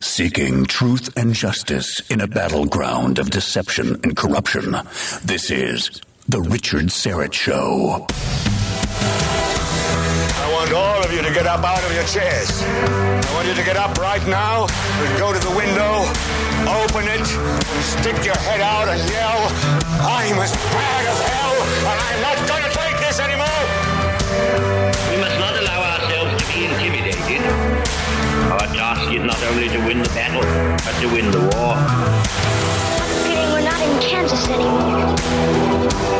Seeking truth and justice in a battleground of deception and corruption. This is The Richard Syrett Show. I want all of you to get up out of your chairs. I want you to get up right now and go to the window, open it, stick your head out and yell, I'm as bad as hell, and I'm not going to take this anymore. Our task is not only to win the battle, but to win the war. feeling we're not in Kansas anymore.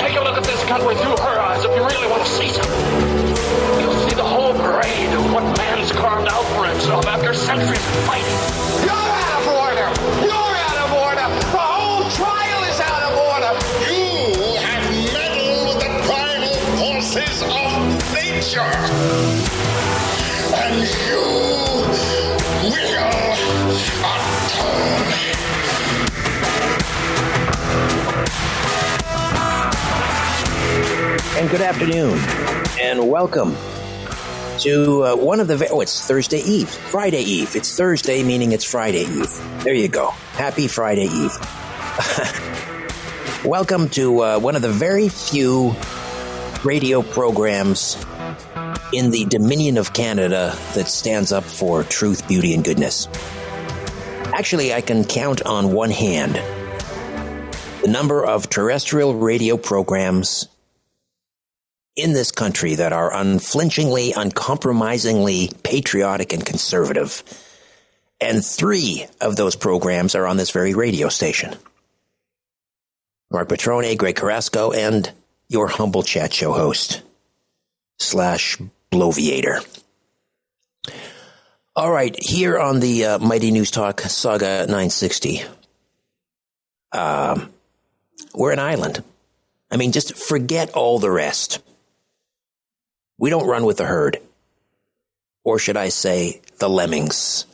Take a look at this country through her eyes if you really want to see something. You'll see the whole parade of what man's carved out for himself after centuries of fighting. You're out of order! You're out of order! The whole trial is out of order! You have meddled with the primal forces of nature! And you will atone. And good afternoon, and welcome to uh, one of the. Oh, it's Thursday Eve, Friday Eve. It's Thursday, meaning it's Friday Eve. There you go. Happy Friday Eve. welcome to uh, one of the very few radio programs in the Dominion of Canada that stands up for truth, beauty, and goodness. Actually, I can count on one hand the number of terrestrial radio programs in this country that are unflinchingly, uncompromisingly patriotic and conservative. And three of those programs are on this very radio station. Mark Petrone, Greg Carrasco, and your humble chat show host slash bloviator. All right, here on the uh, Mighty News Talk Saga 960, um, we're an island. I mean, just forget all the rest. We don't run with the herd. Or should I say, the lemmings.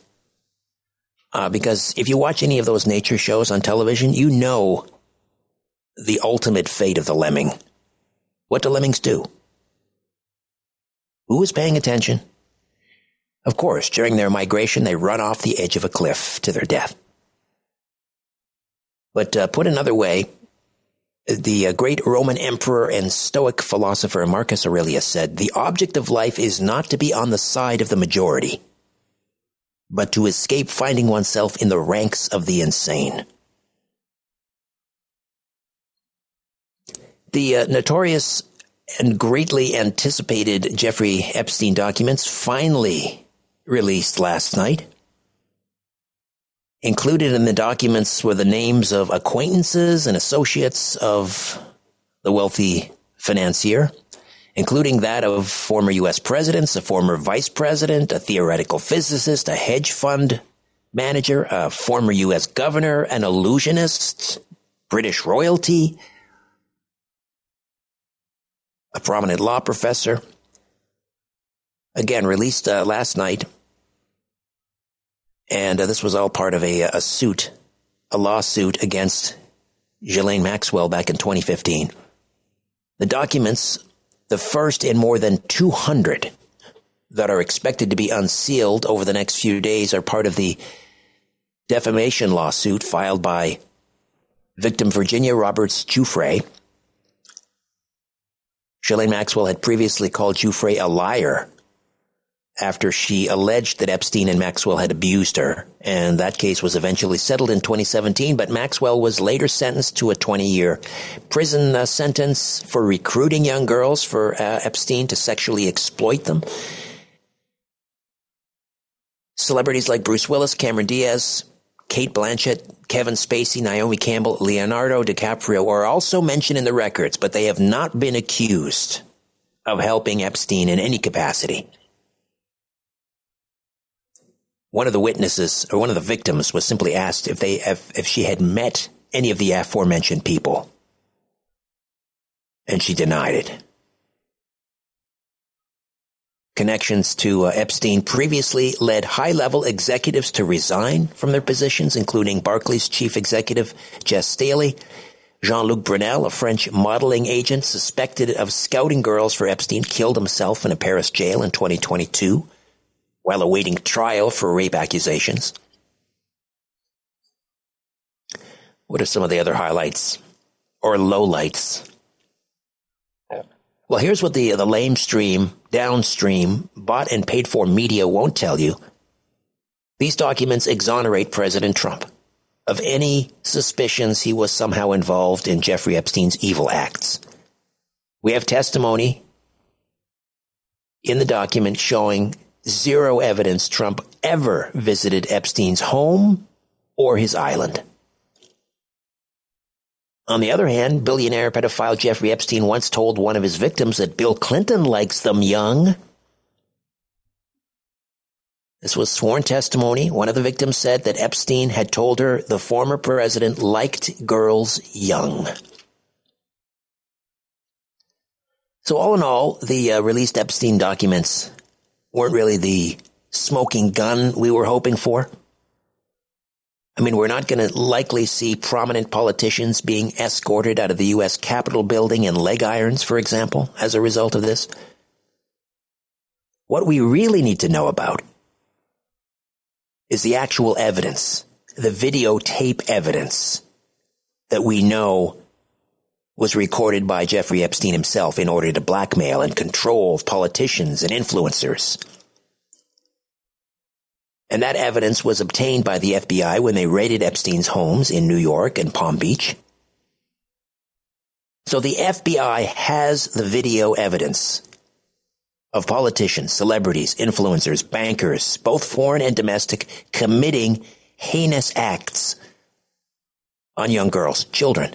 Uh, because if you watch any of those nature shows on television, you know the ultimate fate of the lemming. What do lemmings do? Who is paying attention? Of course, during their migration, they run off the edge of a cliff to their death. But uh, put another way, the uh, great Roman emperor and Stoic philosopher Marcus Aurelius said, The object of life is not to be on the side of the majority, but to escape finding oneself in the ranks of the insane. The uh, notorious and greatly anticipated Jeffrey Epstein documents finally released last night. Included in the documents were the names of acquaintances and associates of the wealthy financier, including that of former U.S. presidents, a former vice president, a theoretical physicist, a hedge fund manager, a former U.S. governor, an illusionist, British royalty, a prominent law professor. Again, released uh, last night. And uh, this was all part of a, a suit, a lawsuit against Ghislaine Maxwell back in 2015. The documents, the first in more than 200 that are expected to be unsealed over the next few days, are part of the defamation lawsuit filed by victim Virginia Roberts Giuffre. Ghislaine Maxwell had previously called Giuffre a liar after she alleged that Epstein and Maxwell had abused her. And that case was eventually settled in 2017, but Maxwell was later sentenced to a 20 year prison uh, sentence for recruiting young girls for uh, Epstein to sexually exploit them. Celebrities like Bruce Willis, Cameron Diaz, Cate Blanchett, Kevin Spacey, Naomi Campbell, Leonardo DiCaprio are also mentioned in the records, but they have not been accused of helping Epstein in any capacity. One of the witnesses or one of the victims was simply asked if they if, if she had met any of the aforementioned people. And she denied it. Connections to uh, Epstein previously led high level executives to resign from their positions, including Barclays chief executive Jes Staley, Jean Luc Brunel, a French modeling agent suspected of scouting girls for Epstein, killed himself in a Paris jail in 2022 while awaiting trial for rape accusations. What are some of the other highlights or lowlights? Well, here's what the the lamestream, downstream, bought and paid for media won't tell you. These documents exonerate President Trump of any suspicions he was somehow involved in Jeffrey Epstein's evil acts. We have testimony in the document showing zero evidence Trump ever visited Epstein's home or his island. On the other hand, billionaire pedophile Jeffrey Epstein once told one of his victims that Bill Clinton likes them young. This was sworn testimony. One of the victims said that Epstein had told her the former president liked girls young. So, all in all, the uh, released Epstein documents weren't really the smoking gun we were hoping for. I mean, we're not going to likely see prominent politicians being escorted out of the U.S. Capitol building in leg irons, for example, as a result of this. What we really need to know about is the actual evidence, the videotape evidence that we know was recorded by Jeffrey Epstein himself in order to blackmail and control politicians and influencers. And that evidence was obtained by the FBI when they raided Epstein's homes in New York and Palm Beach. So the FBI has the video evidence of politicians, celebrities, influencers, bankers, both foreign and domestic, committing heinous acts on young girls, children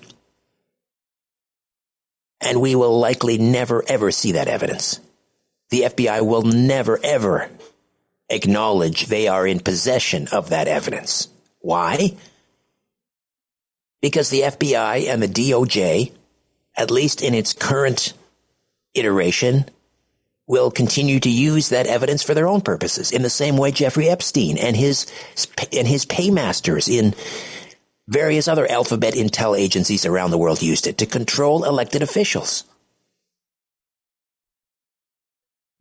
and we will likely never ever see that evidence. The FBI will never ever acknowledge they are in possession of that evidence. Why? Because the FBI and the DOJ, at least in its current iteration, will continue to use that evidence for their own purposes in the same way Jeffrey Epstein and his and his paymasters in Various other alphabet intel agencies around the world used it to control elected officials.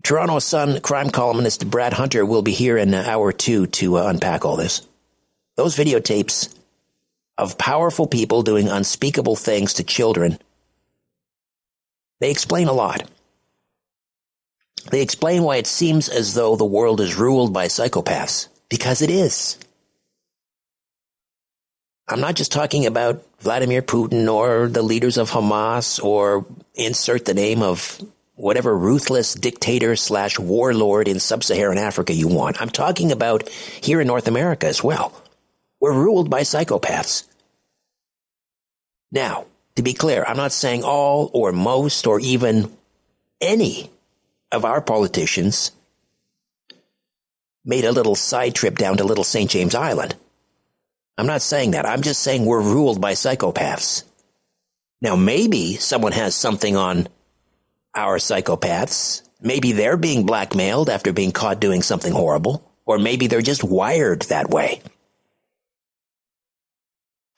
Toronto Sun crime columnist Brad Hunter will be here in an hour or two to uh, unpack all this. Those videotapes of powerful people doing unspeakable things to children, they explain a lot. They explain why it seems as though the world is ruled by psychopaths, because it is. I'm not just talking about Vladimir Putin or the leaders of Hamas or insert the name of whatever ruthless dictator slash warlord in sub-Saharan Africa you want. I'm talking about here in North America as well. We're ruled by psychopaths. Now, to be clear, I'm not saying all or most or even any of our politicians made a little side trip down to Little St. James Island. I'm not saying that. I'm just saying we're ruled by psychopaths. Now, maybe someone has something on our psychopaths. Maybe they're being blackmailed after being caught doing something horrible, or maybe they're just wired that way.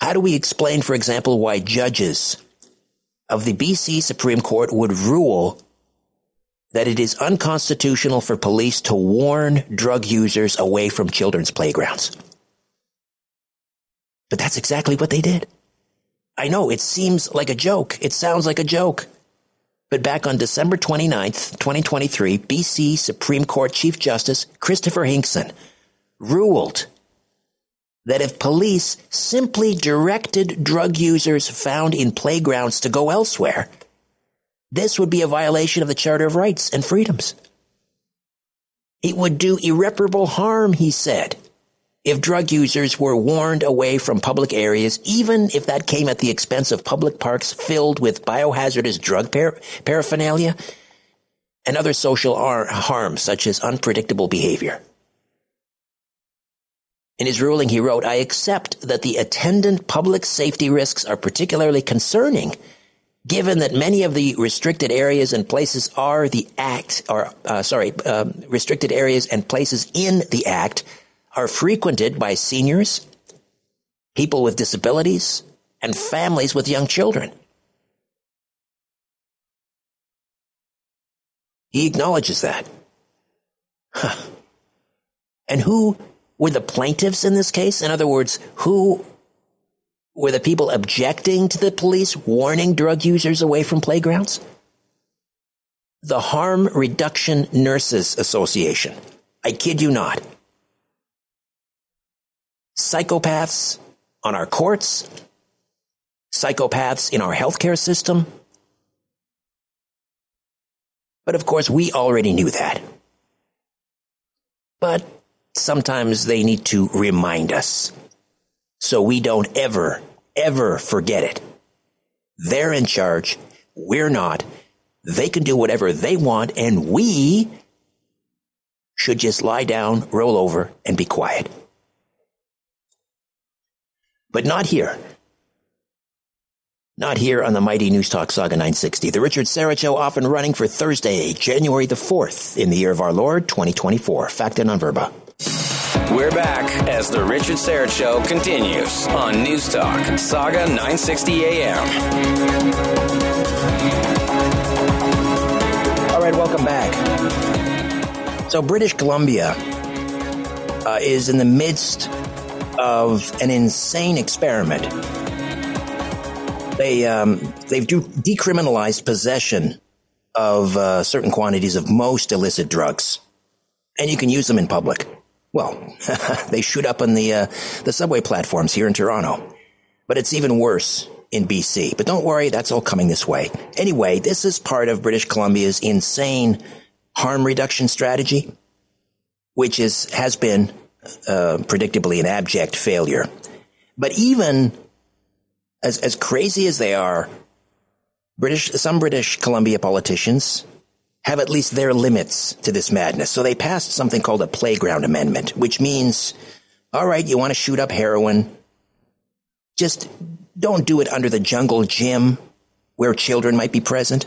How do we explain, for example, why judges of the BC Supreme Court would rule that it is unconstitutional for police to warn drug users away from children's playgrounds? But that's exactly what they did. I know it seems like a joke. It sounds like a joke. But back on December 29th, 2023, BC Supreme Court Chief Justice Christopher Hinkson ruled that if police simply directed drug users found in playgrounds to go elsewhere, this would be a violation of the Charter of Rights and Freedoms. It would do irreparable harm, he said, if drug users were warned away from public areas, even if that came at the expense of public parks filled with biohazardous drug par- paraphernalia and other social ar- harms such as unpredictable behavior. In his ruling, he wrote, I accept that the attendant public safety risks are particularly concerning given that many of the restricted areas and places are the act, or uh, sorry, um, restricted areas and places in the act are frequented by seniors, people with disabilities, and families with young children. He acknowledges that. Huh. And who were the plaintiffs in this case? In other words, who were the people objecting to the police warning drug users away from playgrounds? The Harm Reduction Nurses Association. I kid you not. Psychopaths on our courts, psychopaths in our healthcare system. But of course, we already knew that. But sometimes they need to remind us so we don't ever ever forget it. They're in charge. We're not. They can do whatever they want, and we should just lie down, roll over, and be quiet. But not here. Not here on the mighty News Talk Saga 960. The Richard Syrett Show off and running for Thursday, January the 4th in the year of our Lord 2024. Facta non verba. We're back as the Richard Syrett Show continues on News Talk, Saga 960 AM. All right, welcome back. So, British Columbia uh, is in the midst of an insane experiment. They um, they've do- decriminalized possession of uh, certain quantities of most illicit drugs, and you can use them in public. Well, they shoot up on the uh, the subway platforms here in Toronto, but it's even worse in BC. But don't worry, that's all coming this way. Anyway, this is part of British Columbia's insane harm reduction strategy, which is has been uh, predictably an abject failure. But even as as crazy as they are, British some British Columbia politicians have at least their limits to this madness. So they passed something called a playground amendment, which means, all right, you want to shoot up heroin. Just don't do it under the jungle gym where children might be present.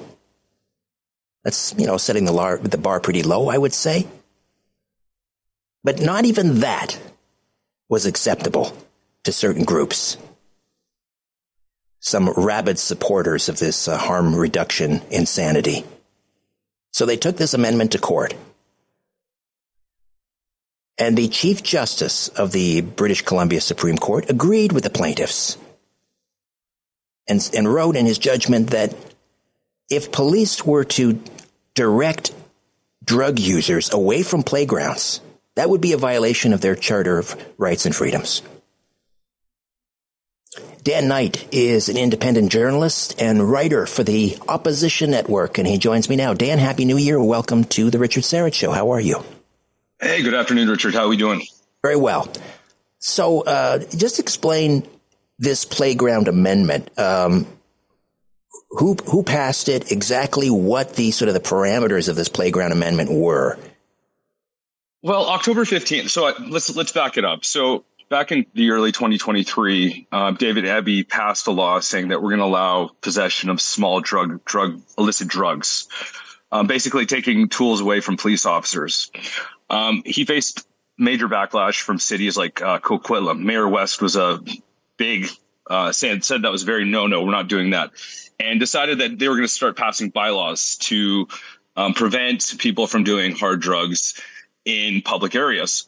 That's, you know, setting the, lar- the bar pretty low, I would say. But not even that was acceptable to certain groups. Some rabid supporters of this uh, harm reduction insanity. So they took this amendment to court. And the Chief Justice of the British Columbia Supreme Court agreed with the plaintiffs and, and wrote in his judgment that if police were to direct drug users away from playgrounds, that would be a violation of their Charter of Rights and Freedoms. Dan Knight is an independent journalist and writer for the Opposition Network, and he joins me now. Dan, Happy New Year. Welcome to the Richard Syrett Show. How are you? Hey, good afternoon, Richard. How are we doing? Very well. So, uh, just explain this playground amendment. Um, who who passed it? Exactly what the sort of the parameters of this playground amendment were? Well, October fifteenth. So uh, let's let's back it up. So back in the early 2023, uh, David Eby passed a law saying that we're going to allow possession of small drug, drug illicit drugs, um, basically taking tools away from police officers. Um, he faced major backlash from cities like uh, Coquitlam. Mayor West was a big uh, said said that was very no no we're not doing that, and decided that they were going to start passing bylaws to um, prevent people from doing hard drugs in public areas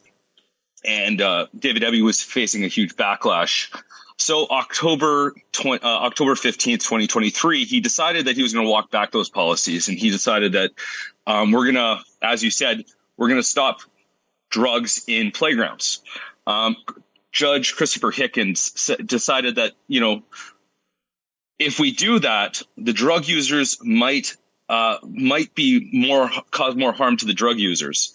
and uh, David Eby was facing a huge backlash So October 20, uh, October 15th, 2023, he decided that he was going to walk back those policies. And he decided that um, we're going to, as you said, we're going to stop drugs in playgrounds. Um, Judge Christopher Hickens decided that, you know, if we do that, the drug users might uh, might be more cause more harm to the drug users.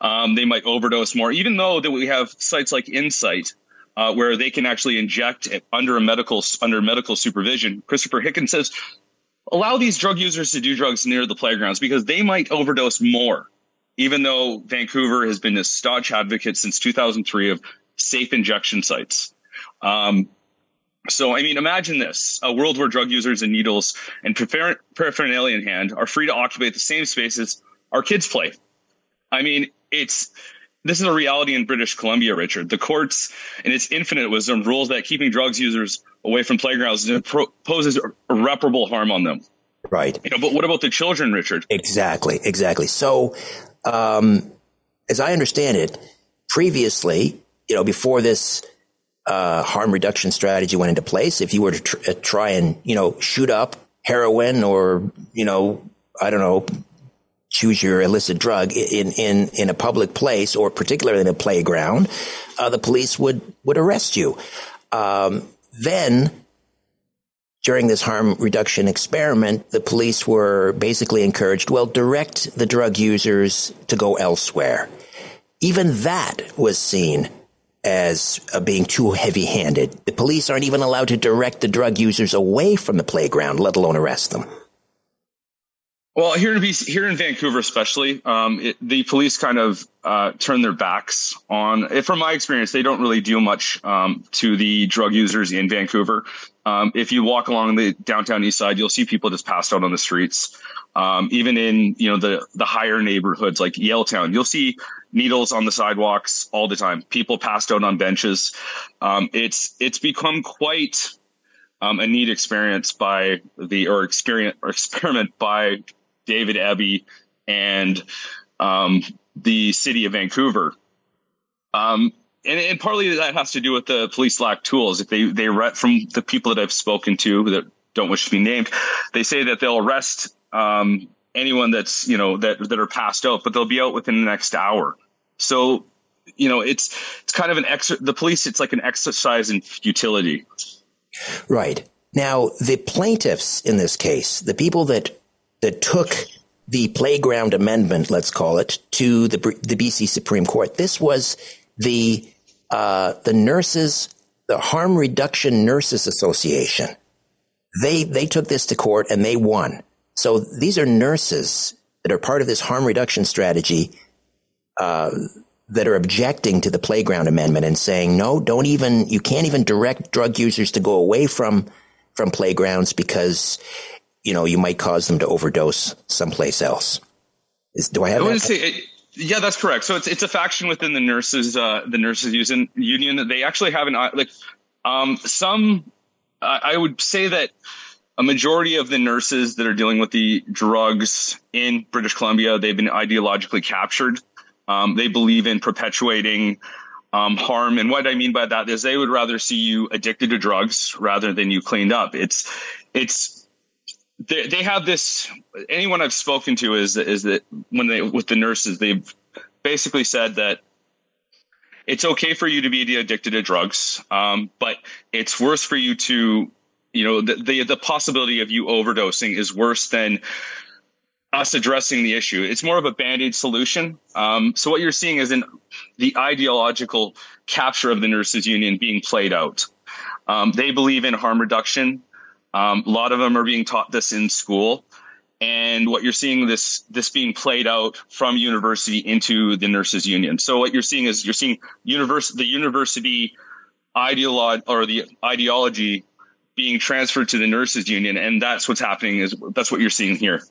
Um, they might overdose more, even though that we have sites like Insite, uh, where they can actually inject under a medical under medical supervision. Christopher Hickens says allow these drug users to do drugs near the playgrounds because they might overdose more. Even though Vancouver has been a staunch advocate since 2003 of safe injection sites. Um, so, I mean, imagine this a world where drug users and needles and paraphernalia in hand are free to occupy the same spaces our kids play. I mean, it's this is a reality in British Columbia, Richard. The courts, in its infinite wisdom, rules that keeping drugs users away from playgrounds poses irreparable harm on them. Right. You know, but what about the children, Richard? Exactly. Exactly. So, um, as I understand it, previously, you know, before this uh, harm reduction strategy went into place, if you were to tr- uh, try and you know shoot up heroin or you know I don't know choose your illicit drug in in in a public place or particularly in a playground, uh, the police would would arrest you. Um, then during this harm reduction experiment, the police were basically encouraged, well, direct the drug users to go elsewhere. Even that was seen as uh, being too heavy handed. The police aren't even allowed to direct the drug users away from the playground, let alone arrest them. Well, here in BC, here in Vancouver, especially, um, it, the police kind of uh, turn their backs on. It, from my experience, they don't really do much um, to the drug users in Vancouver. Um, if you walk along the downtown east side, you'll see people just passed out on the streets. Um, even in you know the the higher neighborhoods like Yaletown, you'll see needles on the sidewalks all the time. People passed out on benches. Um, it's it's become quite um, a neat experience by the or experience or experiment by David Eby and um, the city of Vancouver. Um, and, and, partly that has to do with the police lack tools. If they they re- from the people that I've spoken to that don't wish to be named, they say that they'll arrest um, anyone that's you know that that are passed out, but they'll be out within the next hour. So, you know, it's it's kind of an ex. The police, it's like an exercise in futility. Right now, the plaintiffs in this case, the people that that took the playground amendment, let's call it, to the the BC Supreme Court. This was the uh, the nurses, the Harm Reduction Nurses Association. They they took this to court and they won. So these are nurses that are part of this harm reduction strategy uh, that are objecting to the playground amendment and saying, no, don't even, you can't even direct drug users to go away from, from playgrounds because, you know, you might cause them to overdose someplace else. Is, do I have? I to say, it, yeah, that's correct. So it's it's a faction within the nurses, uh, the nurses union. Union. They actually have an like, um, some. Uh, I would say that a majority of the nurses that are dealing with the drugs in British Columbia, they've been ideologically captured. Um, they believe in perpetuating um, harm. And what I mean by that is they would rather see you addicted to drugs rather than you cleaned up. It's, it's, they, they have this, anyone I've spoken to is, is that when they, with the nurses, they've basically said that it's okay for you to be addicted to drugs, um, but it's worse for you to you know the, the, the possibility of you overdosing is worse than us addressing the issue. It's more of a band-aid solution. Um, so what you're seeing is in the ideological capture of the nurses union being played out. Um, they believe in harm reduction. Um, a lot of them are being taught this in school. And what you're seeing this this being played out from university into the nurses union. So what you're seeing is you're seeing the university ideology or the ideology being transferred to the nurses union and that's what's happening is that's what you're seeing here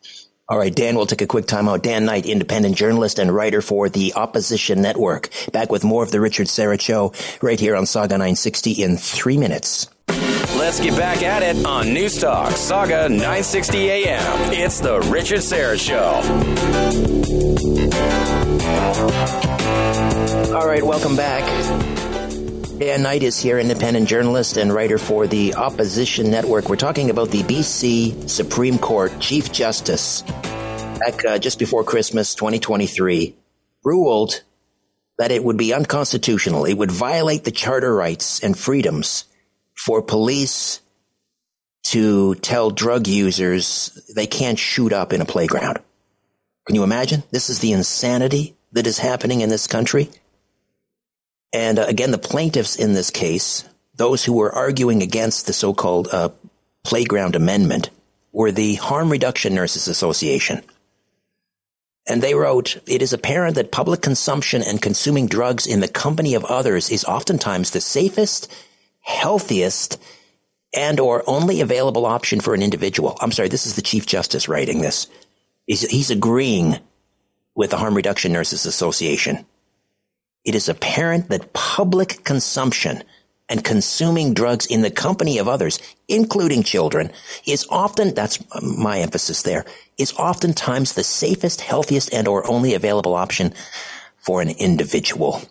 all right, Dan, we'll take a quick time out. Dan Knight, independent journalist and writer for the Opposition Network. Back with more of the Richard Syrett Show right here on Saga 960 in three minutes. Let's get back at it on News Talk, Saga 960 AM. It's the Richard Syrett Show. All right, welcome back. Dan Knight is here, independent journalist and writer for the Opposition Network. We're talking about the BC Supreme Court Chief Justice back uh, just before Christmas 2023 ruled that it would be unconstitutional. It would violate the charter rights and freedoms for police to tell drug users they can't shoot up in a playground. Can you imagine? This is the insanity that is happening in this country. And uh, again, the plaintiffs in this case, those who were arguing against the so-called uh, playground amendment, were the Harm Reduction Nurses Association. And they wrote, it is apparent that public consumption and consuming drugs in the company of others is oftentimes the safest, healthiest, and or only available option for an individual. I'm sorry, this is the Chief Justice writing this. He's, he's agreeing with the Harm Reduction Nurses Association it is apparent that public consumption and consuming drugs in the company of others, including children, is often, that's my emphasis there, is oftentimes the safest, healthiest, and or only available option for an individual.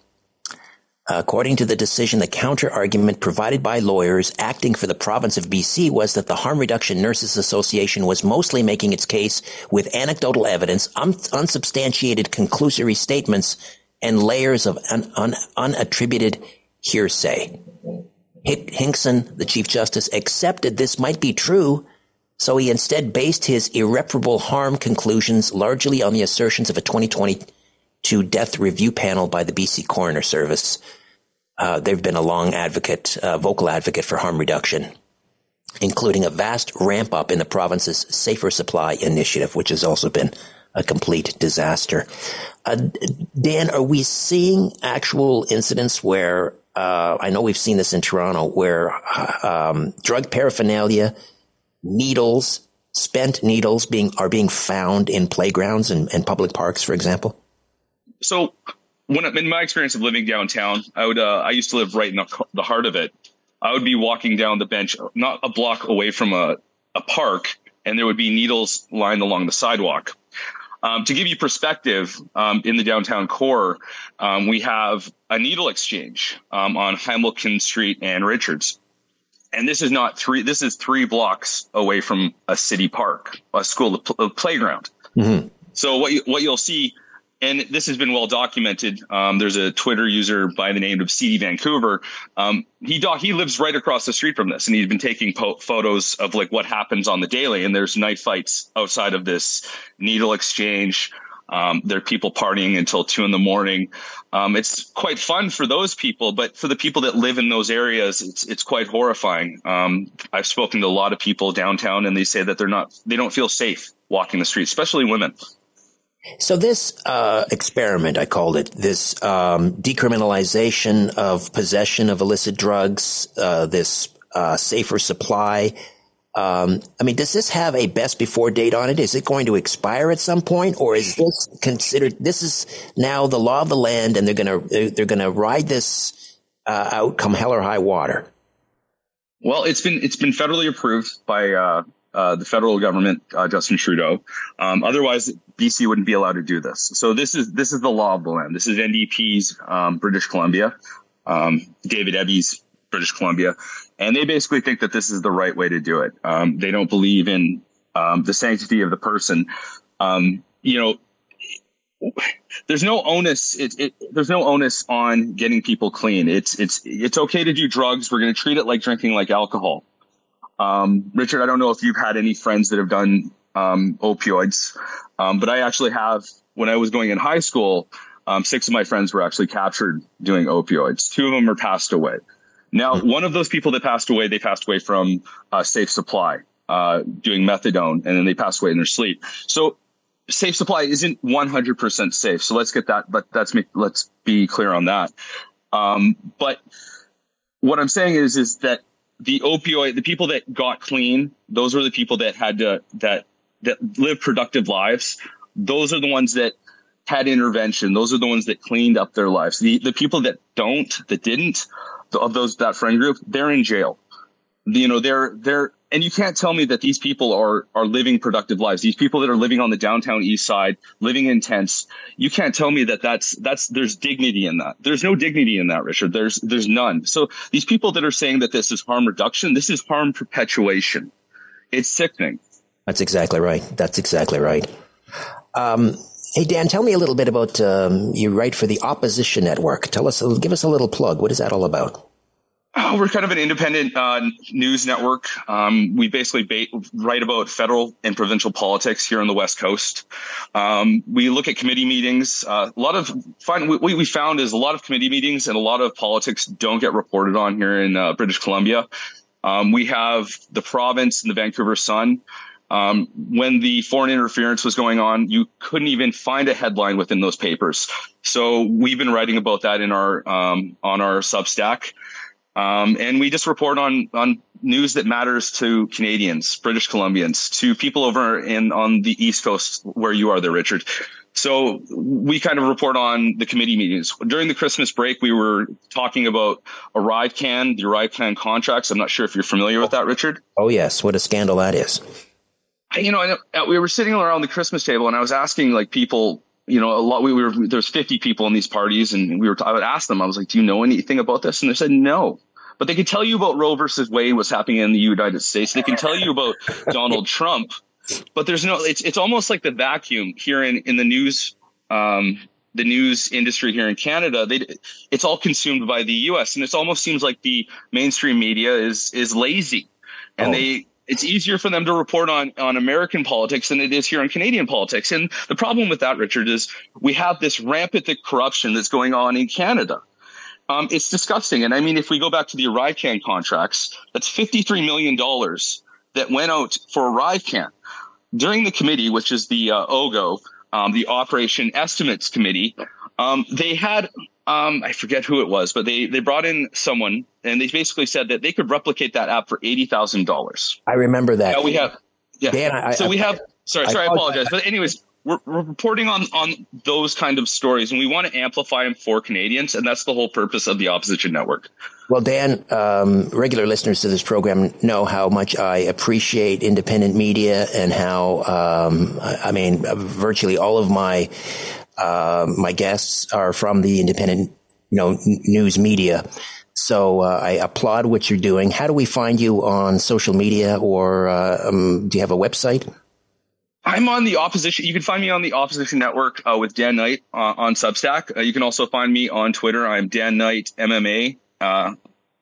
According to the decision, the counter argument provided by lawyers acting for the province of BC was that the Harm Reduction Nurses Association was mostly making its case with anecdotal evidence, un- unsubstantiated conclusory statements, and layers of un- un- unattributed hearsay. Hinkson, the Chief Justice, accepted this might be true, so he instead based his irreparable harm conclusions largely on the assertions of a 2022 death review panel by the BC Coroner Service. Uh, they've been a long advocate, uh, vocal advocate for harm reduction, including a vast ramp up in the province's safer supply initiative, which has also been a complete disaster. Uh, Dan, are we seeing actual incidents where uh, I know we've seen this in Toronto, where uh, um, drug paraphernalia, needles, spent needles being are being found in playgrounds and, and public parks, for example? So, when in my experience of living downtown, I would uh, I used to live right in the, the heart of it. I would be walking down the bench, not a block away from a, a park, and there would be needles lined along the sidewalk. Um, to give you perspective, um, in the downtown core, um, we have a needle exchange um, on Hamilton Street and Richards, and this is not three. This is three blocks away from a city park, a school, a playground. Mm-hmm. So what you, what you'll see and this has been well documented. Um, there's a Twitter user by the name of CD Vancouver. Um, he he lives right across the street from this, and he's been taking po- photos of like what happens on the daily. And there's knife fights outside of this needle exchange. Um, there are people partying until two in the morning. Um, it's quite fun for those people, but for the people that live in those areas, it's it's quite horrifying. Um, I've spoken to a lot of people downtown, and they say that they're not they don't feel safe walking the streets, especially women. So this uh, experiment, I called it, this um, decriminalization of possession of illicit drugs, uh, this uh, safer supply. Um, I mean, does this have a best before date on it? Is it going to expire at some point, or is this considered? This is now the law of the land, and they're going to they're going to ride this uh, out come hell or high water. Well, it's been it's been federally approved by uh, the federal government, uh, Justin Trudeau. Um, otherwise, BC wouldn't be allowed to do this. So this is this is the law of the land. This is NDP's um, British Columbia, um, David Eby,'s British Columbia, and they basically think that this is the right way to do it. Um, they don't believe in um, the sanctity of the person. Um, you know, there's no onus. It, it, there's no onus on getting people clean. It's it's it's okay to do drugs. We're going to treat it like drinking like alcohol. Um, Richard, I don't know if you've had any friends that have done um, opioids, um, but I actually have. When I was going in high school, um, six of my friends were actually captured doing opioids. Two of them are passed away. Now, one of those people that passed away, they passed away from uh, safe supply, uh, doing methadone, and then they passed away in their sleep. So, safe supply isn't 100% safe. So let's get that. But that's me. Let's be clear on that. Um, but what I'm saying is, is that the opioid, the people that got clean, those were the people that had to, that, that live productive lives. Those are the ones that had intervention. Those are the ones that cleaned up their lives. The, the people that don't, that didn't, of those, that friend group, they're in jail. You know, they're, they're, and you can't tell me that these people are are living productive lives. These people that are living on the downtown east side, living in tents, you can't tell me that that's that's there's dignity in that. There's no dignity in that, Richard. There's there's none. So these people that are saying that this is harm reduction, this is harm perpetuation. It's sickening. That's exactly right. That's exactly right. Um, hey Dan, tell me a little bit about um, you write for the Opposition Network. Tell us, give us a little plug. What is that all about? Oh, we're kind of an independent uh, news network. Um, we basically ba- write about federal and provincial politics here on the West Coast. Um, we look at committee meetings. Uh, a lot of fun. What we found is a lot of committee meetings and a lot of politics don't get reported on here in uh, British Columbia. Um, we have the province and the Vancouver Sun. Um, when the foreign interference was going on, you couldn't even find a headline within those papers. So we've been writing about that in our um, on our Substack. Um, and we just report on on news that matters to Canadians, British Columbians, to people over in on the East Coast where you are there, Richard. So we kind of report on the committee meetings. During the Christmas break, we were talking about ArriveCan, the ArriveCan contracts. I'm not sure if you're familiar with that, Richard. Oh yes, what a scandal that is. You know, we were sitting around the Christmas table, and I was asking like people you know, a lot, we were, there's 50 people in these parties and we were, I would ask them, I was like, do you know anything about this? And they said, no but they can tell you about Roe versus Wade, what's happening in the United States. They can tell you about Donald Trump, but there's no. It's it's almost like the vacuum here in in the news. Um, the news industry here in Canada, they, it's all consumed by the U.S. and it almost seems like the mainstream media is is lazy, and oh. they it's easier for them to report on on American politics than it is here on Canadian politics. And the problem with that, Richard, is we have this rampant corruption that's going on in Canada. Um, it's disgusting. And I mean, if we go back to the ArriveCan contracts, that's $53 million that went out for ArriveCan. During the committee, which is the uh, OGGO, um, the Operation Estimates Committee, um, they had, um, I forget who it was, but they, they brought in someone and they basically said that they could replicate that app for $80,000. I remember that. Now we have, yeah. Dan, I, so I, we have, sorry, sorry, I apologize. But anyways, we're, we're reporting on on those kind of stories, and we want to amplify them for Canadians, and that's the whole purpose of the Opposition Network. Well, Dan, um, regular listeners to this program know how much I appreciate independent media, and how um, I mean, virtually all of my uh, my guests are from the independent, you know, news media. So uh, I applaud what you're doing. How do we find you on social media, or uh, um, do you have a website? I'm on the opposition. You can find me on the opposition network uh, with Dan Knight uh, on Substack. Uh, you can also find me on Twitter. I'm Dan Knight MMA uh,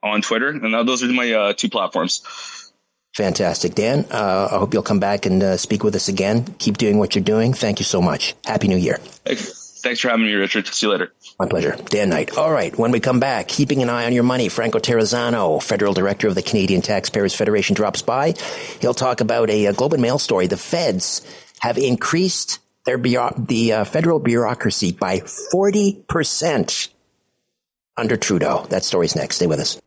on Twitter, and those are my uh, two platforms. Fantastic, Dan. Uh, I hope you'll come back and speak with us again. Keep doing what you're doing. Thank you so much. Happy New Year. Thanks for having me, Richard. See you later. My pleasure. Dan Knight. All right. When we come back, keeping an eye on your money, Franco Terrazzano, federal director of the Canadian Taxpayers Federation, drops by. He'll talk about a, a Globe and Mail story. The feds have increased their the uh, federal bureaucracy by 40% under Trudeau. That story's next. Stay with us.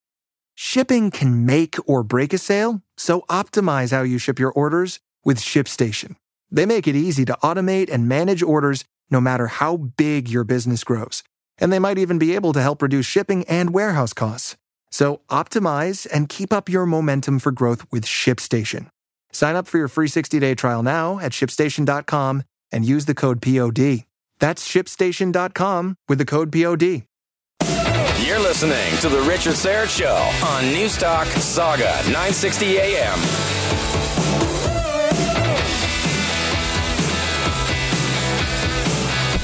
Shipping can make or break a sale, so optimize how you ship your orders with ShipStation. They make it easy to automate and manage orders no matter how big your business grows. And they might even be able to help reduce shipping and warehouse costs. So optimize and keep up your momentum for growth with ShipStation. Sign up for your free 60-day trial now at shipstation.com and use the code POD. That's shipstation.com with the code POD. You're listening to The Richard Syrett Show on Newstalk Saga 960 AM.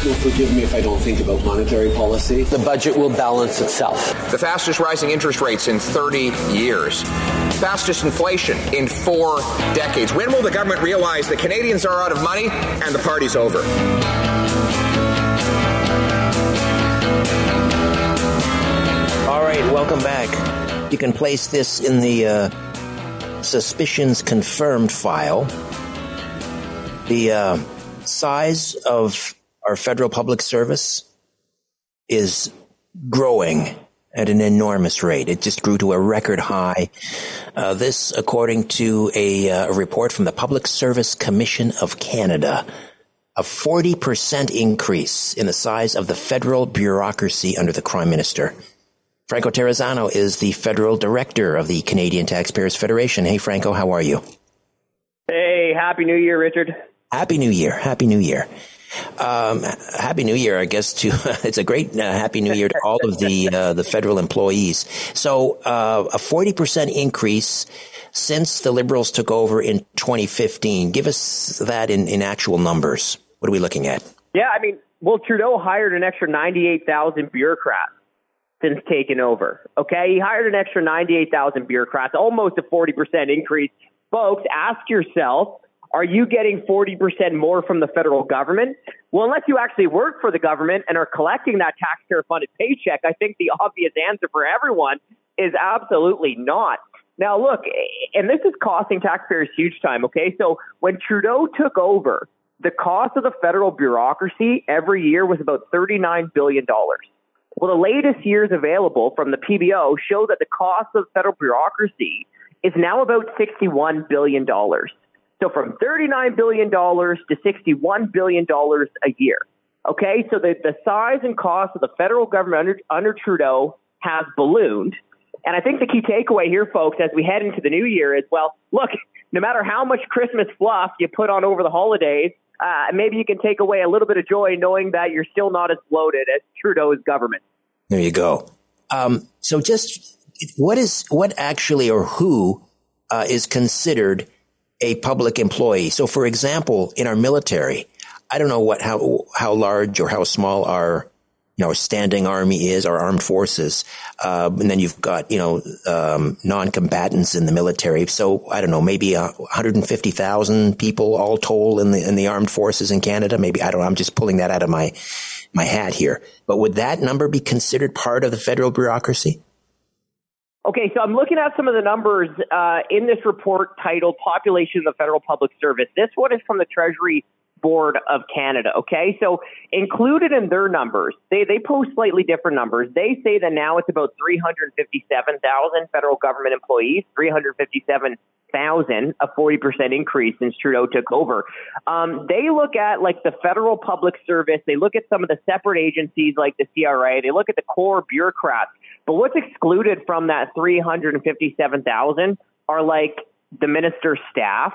Will forgive me if I don't think about monetary policy. The budget will balance itself. The fastest rising interest rates in 30 years. Fastest inflation in four decades. When will the government realize that Canadians are out of money and the party's over? All right, welcome back. You can place this in the uh, suspicions confirmed file. The uh, size of our federal public service is growing at an enormous rate. It just grew to a record high. Uh, this, according to a, uh, report from the Public Service Commission of Canada, a 40% increase in the size of the federal bureaucracy under the Prime Minister. Franco Terrazzano is the federal director of the Canadian Taxpayers Federation. Hey, Franco, how are you? Hey, Happy New Year, Richard. Happy New Year. Happy New Year. Um, happy New Year, I guess. To it's a great uh, Happy New Year to all of the uh, the federal employees. So uh, a forty percent increase since the Liberals took over in 2015. Give us that in, in actual numbers. What are we looking at? Yeah, I mean, well, Trudeau hired an extra ninety eight thousand bureaucrats since taking over. Okay, he hired an extra ninety eight thousand bureaucrats, almost a forty percent increase. Folks, ask yourself are you getting 40% more from the federal government? Well, unless you actually work for the government and are collecting that taxpayer funded paycheck, I think the obvious answer for everyone is absolutely not. Now, look, and this is costing taxpayers huge time, okay? So when Trudeau took over, the cost of the federal bureaucracy every year was about $39 billion. Well, the latest years available from the PBO show that the cost of federal bureaucracy is now about $61 billion. So from $39 billion to $61 billion a year. Okay, so the, the size and cost of the federal government under, under Trudeau has ballooned. And I think the key takeaway here, folks, as we head into the new year is well, look, no matter how much Christmas fluff you put on over the holidays, uh, maybe you can take away a little bit of joy knowing that you're still not as bloated as Trudeau's government. There you go. Um, so just what is what actually or who uh, is considered a public employee. So, for example, in our military, I don't know what how how large or how small our you know standing army is, our armed forces, uh, and then you've got you know um, non-combatants in the military. So I don't know, maybe uh, 150,000 people all told in the in the armed forces in Canada. Maybe I don't know. I'm just pulling that out of my my hat here. But would that number be considered part of the federal bureaucracy? Okay, so I'm looking at some of the numbers uh, in this report titled Population of the Federal Public Service. This one is from the Treasury Board of Canada. Okay, so included in their numbers, they, they post slightly different numbers. They say that now it's about 357,000 federal government employees, 357,000, a 40% increase since Trudeau took over. Um, they look at like the federal public service, they look at some of the separate agencies like the CRA, they look at the core bureaucrats but what's excluded from that 357,000 are like the minister's staff,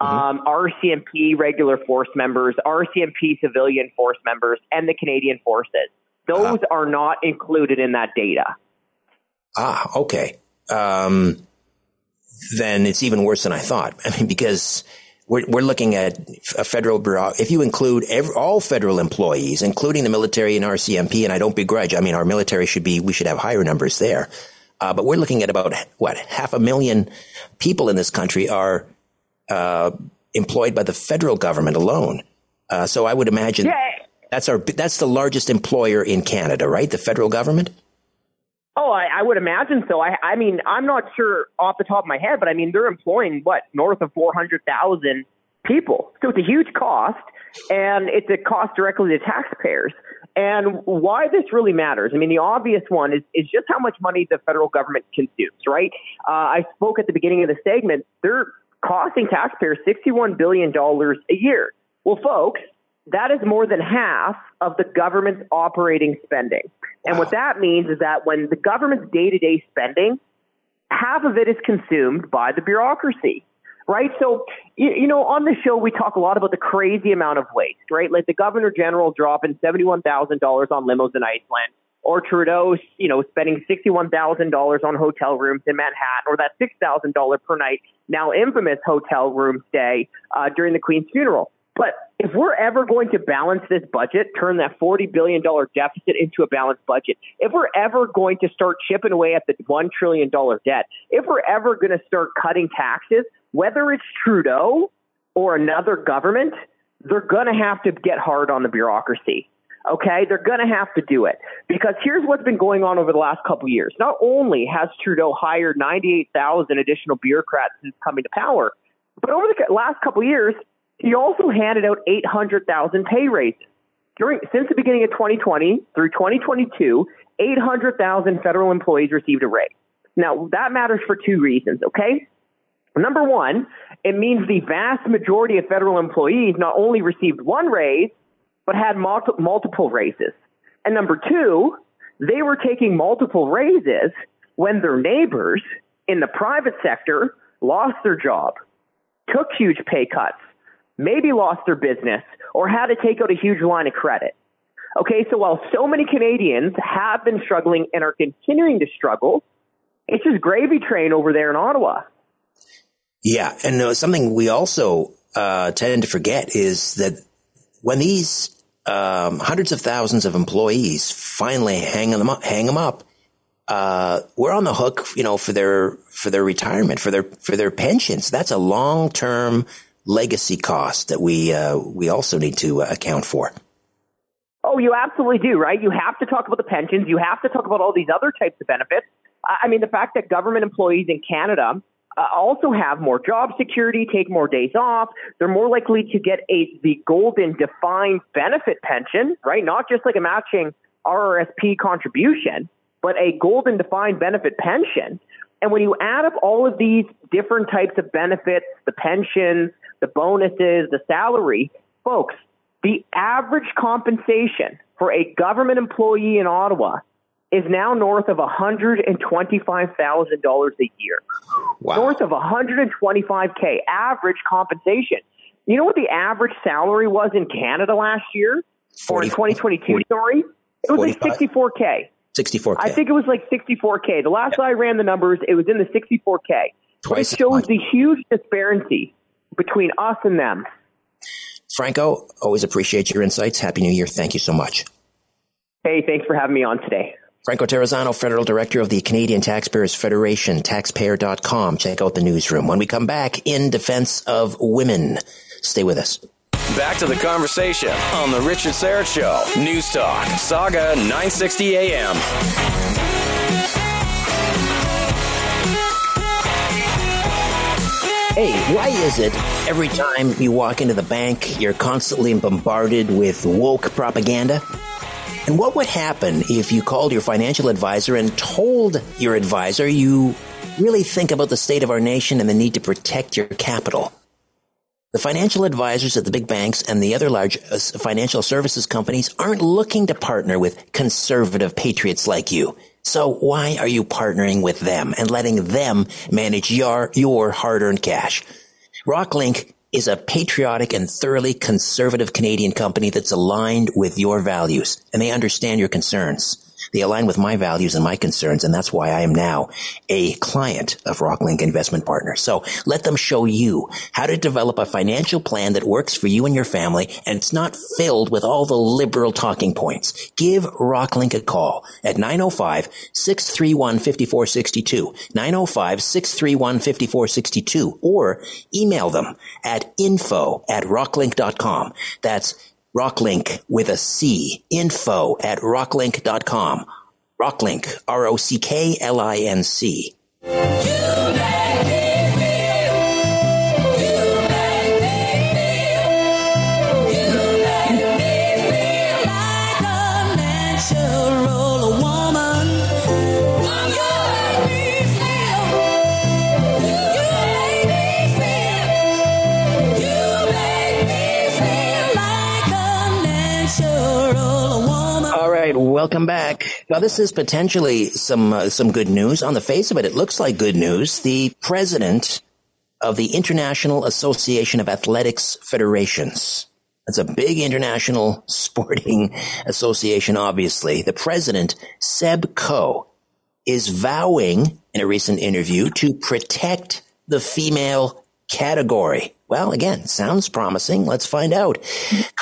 mm-hmm. um, RCMP regular force members, RCMP civilian force members, and the Canadian forces. Those uh-huh. are not included in that data. Ah, okay. Um, then it's even worse than I thought. I mean, because we're, we're looking at a federal bureau. If you include every, all federal employees, including the military and RCMP, and I don't begrudge, I mean, our military should be, we should have higher numbers there. Uh, but we're looking at about, what, half a million people in this country are uh, employed by the federal government alone. Uh, so I would imagine yeah. that's our, that's the largest employer in Canada, right? The federal government? Oh, I, I would imagine so. I, I mean, I'm not sure off the top of my head, but I mean, they're employing what north of 400,000 people. So it's a huge cost, and it's a cost directly to taxpayers. And why this really matters, I mean, the obvious one is, is just how much money the federal government consumes, right? Uh, I spoke at the beginning of the segment. They're costing taxpayers $61 billion a year. Well, folks, that is more than half of the government's operating spending. And what that means is that when the government's day to day spending, half of it is consumed by the bureaucracy, right? So, you, you, know, on the show, we talk a lot about the crazy amount of waste, right? Like the governor general dropping $71,000 on limos in Iceland, or Trudeau, you know, spending $61,000 on hotel rooms in Manhattan, or that $6,000 per night, now infamous hotel room stay uh, during the Queen's funeral. But if we're ever going to balance this budget, turn that $40 billion deficit into a balanced budget, if we're ever going to start chipping away at the $1 trillion debt, if we're ever going to start cutting taxes, whether it's Trudeau or another government, they're going to have to get hard on the bureaucracy. Okay, they're going to have to do it because here's what's been going on over the last couple of years. Not only has Trudeau hired 98,000 additional bureaucrats since coming to power, but over the last couple of years, he also handed out 800,000 pay raises. During, since the beginning of 2020 through 2022, 800,000 federal employees received a raise. Now, that matters for two reasons, okay? Number one, it means the vast majority of federal employees not only received one raise, but had multi- multiple raises. And number two, they were taking multiple raises when their neighbors in the private sector lost their job, took huge pay cuts, maybe lost their business, or had to take out a huge line of credit. Okay, so while so many Canadians have been struggling and are continuing to struggle, it's just gravy train over there in Ottawa. Yeah, and uh, something we also uh, tend to forget is that when these um, hundreds of thousands of employees finally hang them up, hang them up, uh, we're on the hook, you know, for their for their retirement, for their for their pensions. That's a long term legacy cost that we uh, we also need to uh, account for. Oh, you absolutely do, right? You have to talk about the pensions. You have to talk about all these other types of benefits. I mean, the fact that government employees in Canada uh, also have more job security, take more days off. They're more likely to get a the golden defined benefit pension, right? Not just like a matching RRSP contribution, but a golden defined benefit pension. And when you add up all of these different types of benefits, the pensions, the bonuses, the salary, folks, the average compensation for a government employee in Ottawa is now north of $125,000 a year. Wow. North of 125K average compensation. You know what the average salary was in Canada last year? 40, or in 2022, 40, sorry? It was 45. like 64K. 64K. I think it was like 64K. The last I ran the numbers, it was in the 64K. Twice it shows the huge disparity between us and them. Franco, always appreciate your insights. Happy New Year. Thank you so much. Hey, thanks for having me on today. Franco Terrazzano, Federal Director of the Canadian Taxpayers Federation, taxpayer.com. Check out the newsroom. When we come back, in defense of women. Stay with us. Back to the conversation on The Richard Syrett Show. News Talk, Saga 960 AM. Hey, why is it every time you walk into the bank, you're constantly bombarded with woke propaganda? And what would happen if you called your financial advisor and told your advisor you really think about the state of our nation and the need to protect your capital? The financial advisors at the big banks and the other large uh, financial services companies aren't looking to partner with conservative patriots like you. So why are you partnering with them and letting them manage your, your hard-earned cash? Rocklinc is a patriotic and thoroughly conservative Canadian company that's aligned with your values and they understand your concerns. They align with my values and my concerns, and that's why I am now a client of Rocklinc Investment Partners. So let them show you how to develop a financial plan that works for you and your family, and it's not filled with all the liberal talking points. Give Rocklinc a call at 905-631-5462, 905-631-5462, or email them at info at rocklinc.com. That's Rocklinc with a C, info at rocklinc.com. Rocklinc, R-O-C-K-L-I-N-C. welcome back. Now, this is potentially some uh, some good news. On the face of it, it looks like good news. The president of the International Association of Athletics Federations. That's a big international sporting association, obviously. The president, Seb Coe, is vowing in a recent interview to protect the female category. Well, again, sounds promising. Let's find out.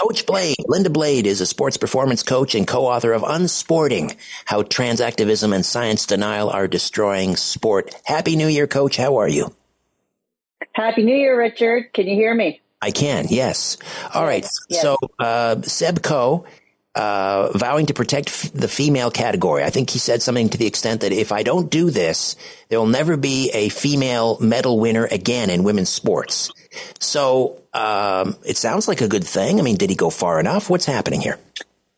Coach Blade, Linda Blade is a sports performance coach and co-author of Unsporting, How Trans Activism and Science Denial Are Destroying Sport. Happy New Year, Coach. How are you? Happy New Year, Richard. Can you hear me? I can, yes. All right. Yes. So, uh, Seb Coe uh, vowing to protect f- the female category. I think he said something to the extent that if I don't do this, there will never be a female medal winner again in women's sports. So um, it sounds like a good thing. I mean, did he go far enough? What's happening here?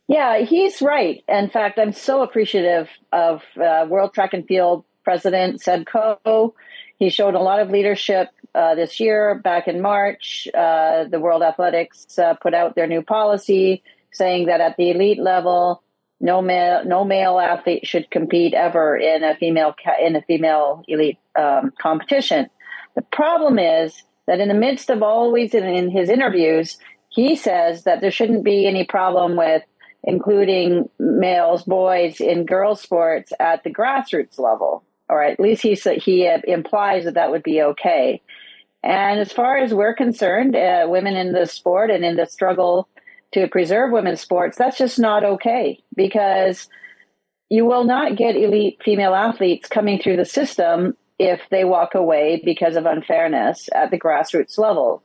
Yeah, he's right. In fact, I'm so appreciative of uh, World Track and Field President Seb Coe. He showed a lot of leadership uh, this year. Back in March, uh, the World Athletics uh, put out their new policy saying that at the elite level, no male no male athlete should compete ever in a female in a female elite um, competition. The problem is that in the midst of always in, in his interviews, he says that there shouldn't be any problem with including males, boys in girls' sports at the grassroots level, or at least he he implies that that would be okay. And as far as we're concerned, uh, women in the sport and in the struggle to preserve women's sports, that's just not okay because you will not get elite female athletes coming through the system if they walk away because of unfairness at the grassroots level.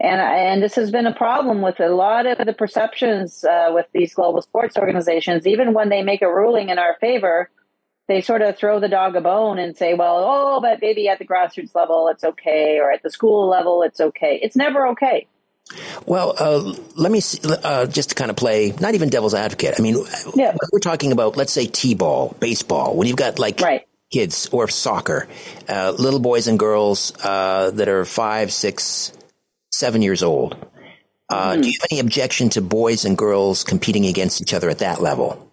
And, and this has been a problem with a lot of the perceptions uh, with these global sports organizations. Even when they make a ruling in our favor, they sort of throw the dog a bone and say, well, oh, but maybe at the grassroots level it's okay, or at the school level it's okay. It's never okay. Well, uh, let me see, uh, just to kind of play, not even devil's advocate. I mean, yeah. we're talking about, let's say, t-ball, baseball, when you've got like right. kids or soccer, uh, little boys and girls uh, that are five, six, seven years old. Mm-hmm. Do you have any objection to boys and girls competing against each other at that level?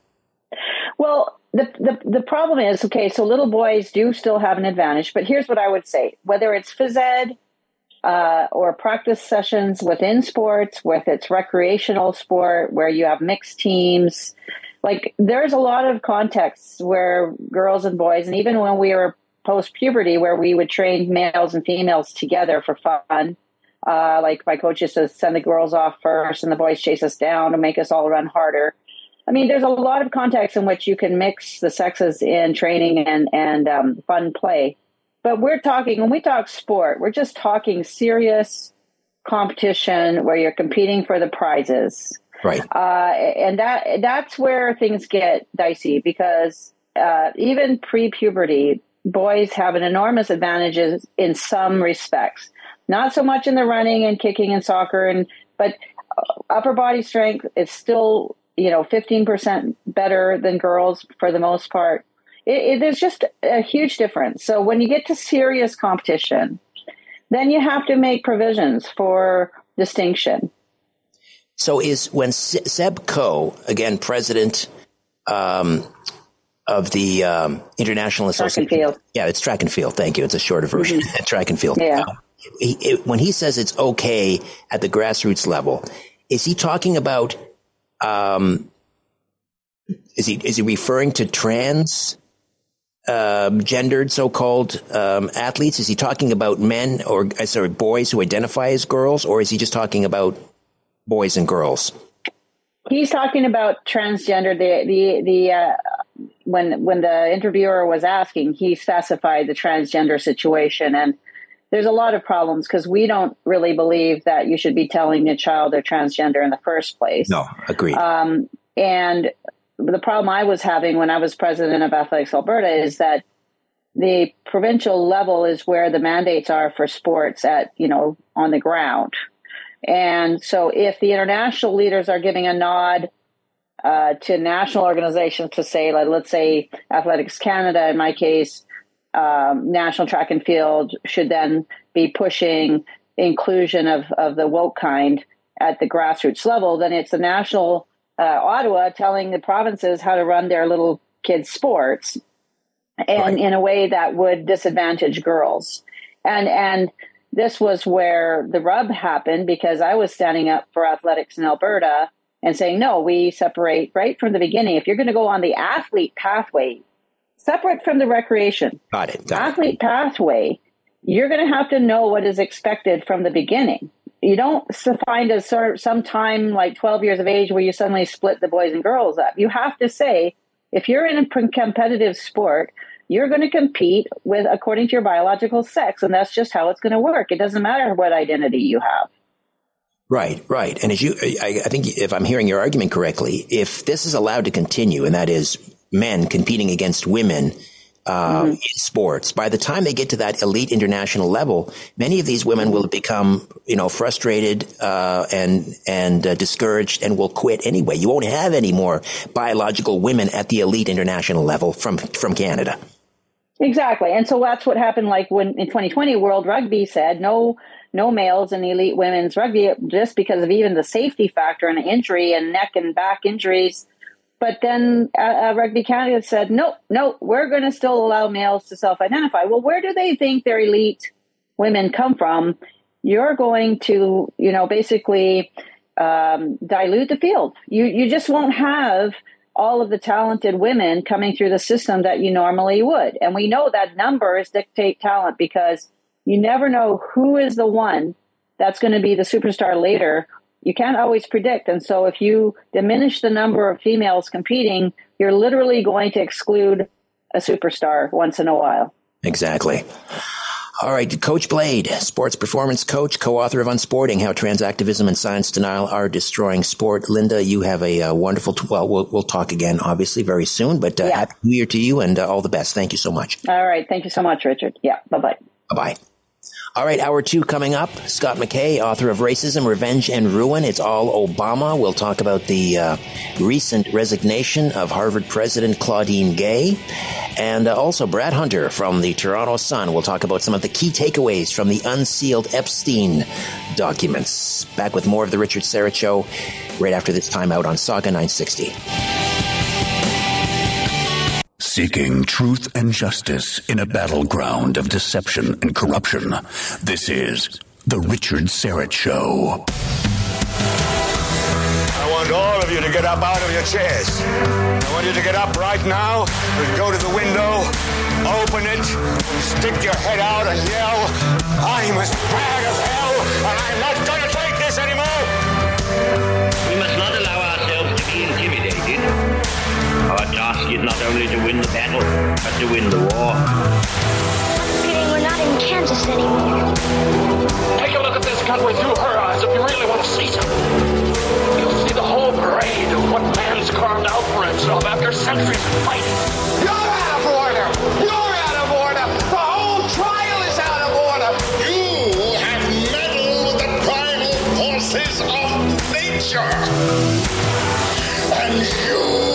Well, the, the, the problem is okay, so little boys do still have an advantage, but here's what I would say whether it's phys ed, uh, or practice sessions within sports, with its recreational sport where you have mixed teams. Like there's a lot of contexts where girls and boys, and even when we were post puberty, where we would train males and females together for fun. Uh, like my coach used to send the girls off first and the boys chase us down to make us all run harder. I mean, there's a lot of contexts in which you can mix the sexes in training and, and um, fun play. But we're talking, when we talk sport, we're just talking serious competition where you're competing for the prizes. Right. Uh, and that that's where things get dicey because uh, even pre puberty, boys have an enormous advantage in some respects. Not so much in the running and kicking and soccer, and but upper body strength is still you know 15% better than girls for the most part it, it, there's just a huge difference. So when you get to serious competition, then you have to make provisions for distinction. So is when Seb Coe, again, president um, of the um, International Association. Track and field. Yeah, it's track and field. Thank you. It's a shorter version. Mm-hmm. track and field. Yeah. he, it, when he says it's okay at the grassroots level, is he talking about? Um, is he is he referring to trans um, gendered so-called um, athletes? Is he talking about men or uh, sorry boys who identify as girls, or is he just talking about boys and girls? He's talking about transgender. The the the uh, when when the interviewer was asking, he specified the transgender situation, and there's a lot of problems because we don't really believe that you should be telling a child they're transgender in the first place. No, agreed. Um, and the problem I was having when I was president of Athletics Alberta is that the provincial level is where the mandates are for sports at, you know, on the ground. And so if the international leaders are giving a nod uh, to national organizations to say, like, let's say Athletics Canada, in my case, um, National Track and Field should then be pushing inclusion of, of the woke kind at the grassroots level, then it's the national uh, Ottawa telling the provinces how to run their little kids' sports, and right. in a way that would disadvantage girls. And and this was where the rub happened because I was standing up for athletics in Alberta and saying, no, we separate right from the beginning. If you're going to go on the athlete pathway, separate from the recreation. Got it. Got athlete it. pathway, you're going to have to know what is expected from the beginning you don't find a sort of some time like 12 years of age where you suddenly split the boys and girls up. You have to say, if you're in a competitive sport, you're going to compete with according to your biological sex, and that's just how it's going to work. It doesn't matter what identity you have. Right, right. And as you, I, I think if I'm hearing your argument correctly, if this is allowed to continue, and that is men competing against women uh, mm-hmm. in sports. By the time they get to that elite international level, many of these women will become, you know, frustrated uh, and and uh, discouraged, and will quit anyway. You won't have any more biological women at the elite international level from from Canada. Exactly, and so that's what happened. Like when in 2020, World Rugby said no. No males in elite women's rugby just because of even the safety factor and injury and neck and back injuries But then uh, uh, Rugby Canada said, no, no, we're going to still allow males to self identify. Well, where do they think their elite women come from? You're going to, you know, basically um, dilute the field. You, you just won't have all of the talented women coming through the system that you normally would. And we know that numbers dictate talent because you never know who is the one that's going to be the superstar later you can't always predict. And so if you diminish the number of females competing, you're literally going to exclude a superstar once in a while. Exactly. All right, Coach Blade, sports performance coach, co-author of Unsporting: How Transactivism and Science Denial Are Destroying Sport. Linda, you have a uh, wonderful. T- well, well, we'll talk again, obviously, very soon. But uh, yeah. happy New Year to you, and uh, all the best. Thank you so much. All right, thank you so much, Richard. Yeah, bye bye. Bye bye. All right, hour two coming up. Scott McKay, author of Racism, Revenge, and Ruin. It's all Obama. We'll talk about the uh, recent resignation of Harvard President Claudine Gay. And uh, also Brad Hunter from the Toronto Sun. We'll talk about some of the key takeaways from the unsealed Epstein documents. Back with more of the Richard Syrett Show right after this time out on Saga 960. Seeking truth and justice in a battleground of deception and corruption. This is The Richard Syrett Show. I want all of you to get up out of your chairs. I want you to get up right now and go to the window, open it, stick your head out and yell, I'm as bad as hell, and I'm not going Our task is not only to win the battle, but to win the war. I'm we're not in Kansas anymore. Take a look at this country through her eyes if you really want to see something. You'll see the whole parade of what man's carved out for himself after centuries of fighting. You're out of order! You're out of order! The whole trial is out of order! You have meddled with the primal forces of nature! And you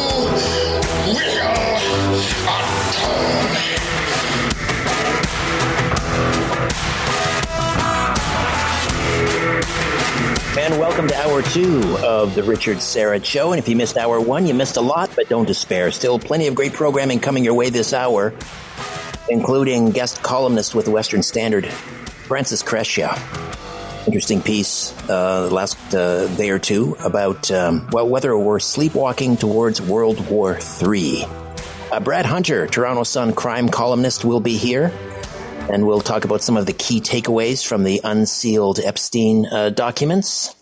and welcome to hour two of the Richard Syrett Show. And if you missed hour one, you missed a lot, but don't despair. Still plenty of great programming coming your way this hour, including guest columnist with the Western Standard, Francis Crescia. Interesting piece uh, the last uh, day or two about, um, well, whether we're sleepwalking towards World War III. Uh, Brad Hunter, Toronto Sun crime columnist, will be here, and we'll talk about some of the key takeaways from the unsealed Epstein uh, documents.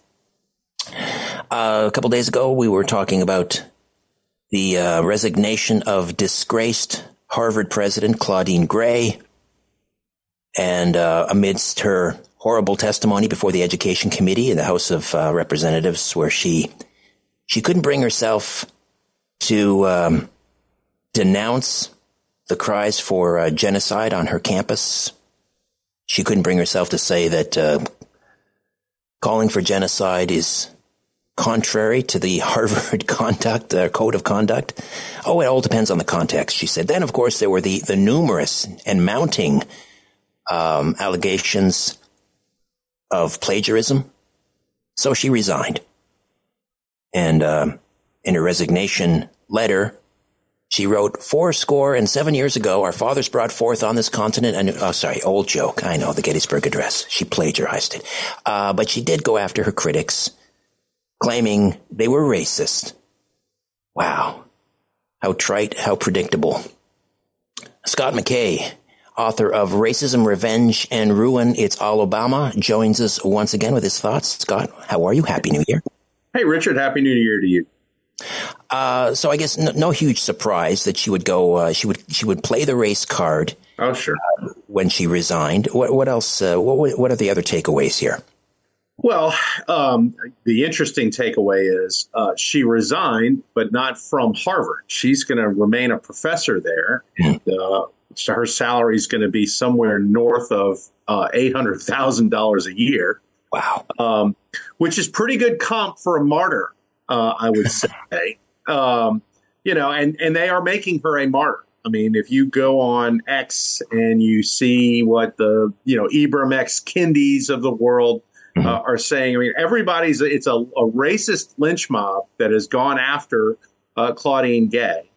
Uh, a couple days ago, we were talking about the uh, resignation of disgraced Harvard president Claudine Gay, and uh, amidst her horrible testimony before the Education Committee in the House of uh, Representatives, where she she couldn't bring herself to um, denounce the cries for uh, genocide on her campus. She couldn't bring herself to say that uh, calling for genocide is contrary to the Harvard conduct, uh, code of conduct. Oh, it all depends on the context, she said. Then, of course, there were the, the numerous and mounting um, allegations of plagiarism. So she resigned. And uh, in her resignation letter, she wrote, Four score and seven years ago, our fathers brought forth on this continent a new, oh, sorry, old joke. I know, the Gettysburg Address. She plagiarized it. Uh, but she did go after her critics, claiming they were racist. Wow. How trite, how predictable. Scott McKay, author of Racism, Revenge, and Ruin, It's All Obama, joins us once again with his thoughts. Scott, how are you? Happy New Year. Hey, Richard, Happy New Year to you. Uh, so I guess no, no, huge surprise that she would go. Uh, she would she would play the race card. Oh, sure. Uh, when she resigned, what what else? Uh, what what are the other takeaways here? Well, um, the interesting takeaway is uh, she resigned, but not from Harvard. She's going to remain a professor there, and uh, so her salary is going to be somewhere north of eight hundred thousand dollars a year. Wow, um, which is pretty good comp for a martyr uh, I would say. um, you know, and, and they are making her a martyr. I mean, if you go on X and you see what the, you know, Ibram X Kendis of the world uh, are saying, I mean, everybody's, it's a, a, racist lynch mob that has gone after uh, Claudine Gay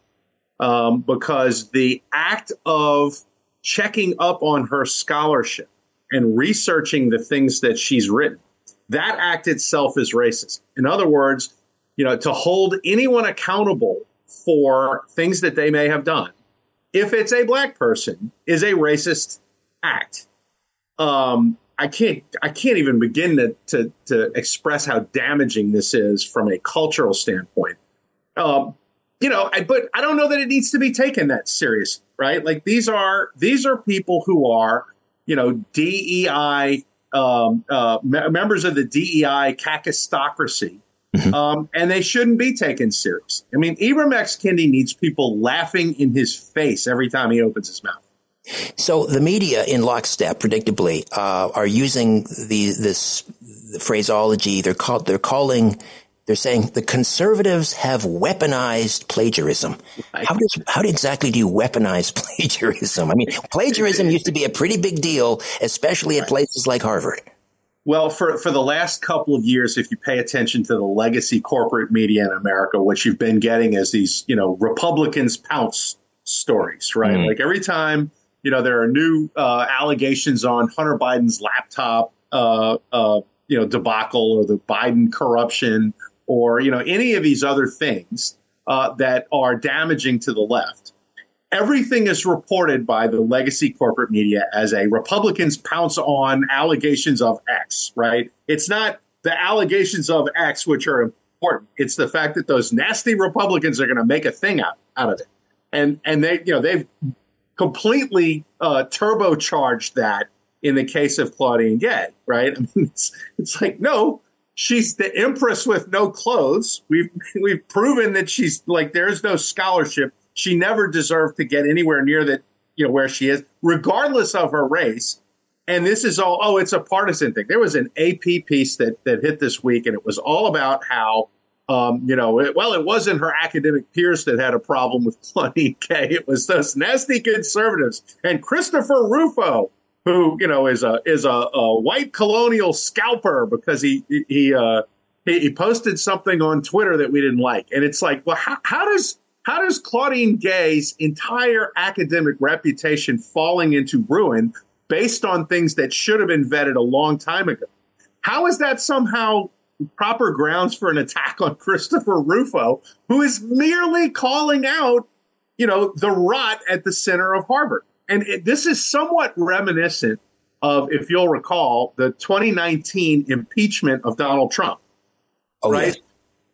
um, because the act of checking up on her scholarship and researching the things that she's written, that act itself is racist. In other words, you know, to hold anyone accountable for things that they may have done, if it's a black person, is a racist act. Um, I can't I can't even begin to, to, to express how damaging this is from a cultural standpoint. Um, you know, I, but I don't know that it needs to be taken that serious, right? Like these are these are people who are, you know, DEI um, uh, me- members of the DEI kakistocracy, Mm-hmm. um, and they shouldn't be taken serious. I mean, Ibram X. Kendi needs people laughing in his face every time he opens his mouth. So the media, in lockstep, predictably, uh, are using the this phraseology. They're called. They're calling. They're saying the conservatives have weaponized plagiarism. How does how exactly do you weaponize plagiarism? I mean, plagiarism used to be a pretty big deal, especially at places like Harvard. Well, for, for the last couple of years, if you pay attention to the legacy corporate media in America, what you've been getting is these, you know, Republicans pounce stories, right? Mm. Like every time, you know, there are new uh, allegations on Hunter Biden's laptop, uh, uh, you know, debacle or the Biden corruption or, you know, any of these other things uh, that are damaging to the left everything is reported by the legacy corporate media as a Republicans pounce on allegations of X, right? It's not the allegations of X which are important. It's the fact that those nasty Republicans are going to make a thing out, out of it. And and they you know they've completely uh, turbocharged that in the case of Claudine Gay, right? I mean, it's it's like no, she's the empress with no clothes. We've we've proven that she's like there's no scholarship. She never deserved to get anywhere near that, you know, where she is, regardless of her race. And this is all oh, it's a partisan thing. There was an AP piece that that hit this week, and it was all about how. Um, you know, it, well, it wasn't her academic peers that had a problem with Claudine Gay. It was those nasty conservatives and Christopher Rufo, who you know is a is a, a white colonial scalper because he he uh, he, he posted something on Twitter that we didn't like, and it's like, well, how, how does how does Claudine Gay's entire academic reputation falling into ruin based on things that should have been vetted a long time ago? How is that somehow proper grounds for an attack on Christopher Rufo, who is merely calling out, you know, the rot at the center of Harvard? And it, this is somewhat reminiscent of, if you'll recall, the 2019 impeachment of Donald Trump. Oh, right?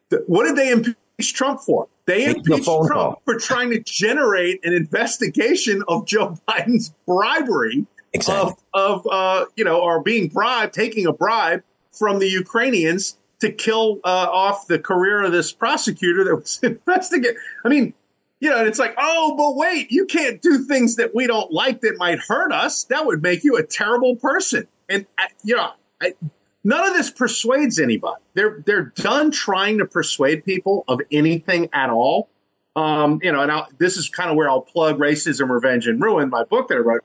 The- what did they impeach Trump for? They impeached Trump call. for trying to generate an investigation of Joe Biden's bribery Exactly. of, of uh, you know, or being bribed, taking a bribe from the Ukrainians to kill uh, off the career of this prosecutor that was investigating. I mean, you know, and it's like, oh, but wait, you can't do things that we don't like that might hurt us. That would make you a terrible person. And uh, you know, I, none of this persuades anybody. They're they're done trying to persuade people of anything at all. Um, you know, and I'll, this is kind of where I'll plug racism, revenge, and ruin, my book that I wrote.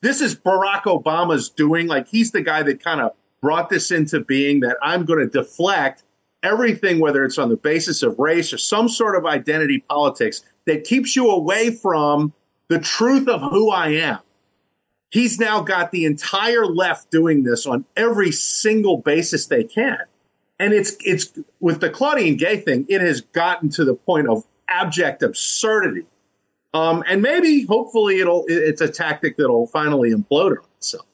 This is Barack Obama's doing. Like he's the guy that kind of brought this into being. That I'm going to deflect everything, whether it's on the basis of race or some sort of identity politics that keeps you away from the truth of who I am. He's now got the entire left doing this on every single basis they can. And it's it's with the Claudine Gay thing, it has gotten to the point of abject absurdity. Um, and maybe, hopefully, it'll it's a tactic that'll finally implode on itself.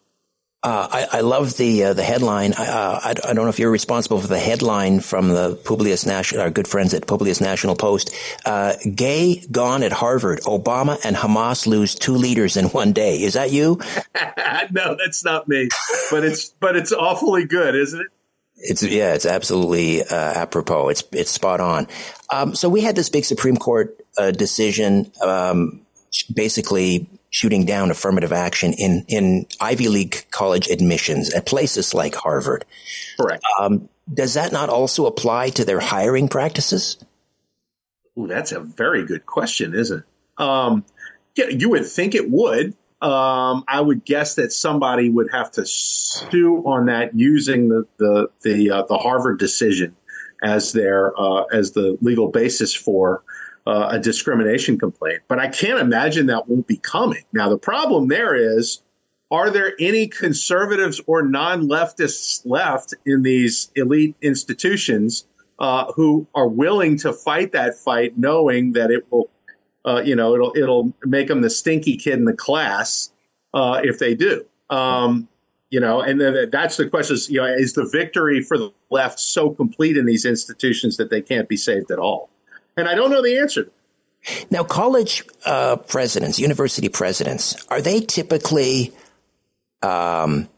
Uh, I, I love the uh, the headline. Uh, I, I don't know if you're responsible for the headline from the Publius National, our good friends at Publius National Post. Uh, gay gone at Harvard. Obama and Hamas lose two leaders in one day. Is that you? no, that's not me. But it's but it's awfully good, isn't it? It's yeah, it's absolutely uh, apropos. It's it's spot on. Um, so we had this big Supreme Court uh, decision, um, basically shooting down affirmative action in in Ivy League college admissions at places like Harvard. Correct. Um, does that not also apply to their hiring practices? Ooh, that's a very good question, isn't it? Um, yeah, you would think it would. Um, I would guess that somebody would have to sue on that using the the the, uh, the Harvard decision as their uh, as the legal basis for uh, a discrimination complaint. But I can't imagine that won't be coming. Now the problem there is. Are there any conservatives or non leftists left in these elite institutions uh, who are willing to fight that fight, knowing that it will, uh, you know, it'll it'll make them the stinky kid in the class uh, if they do. Um, you know, and then that's the question: is, you know, is the victory for the left so complete in these institutions that they can't be saved at all? And I don't know the answer. Now, college uh, presidents, university presidents, are they typically um,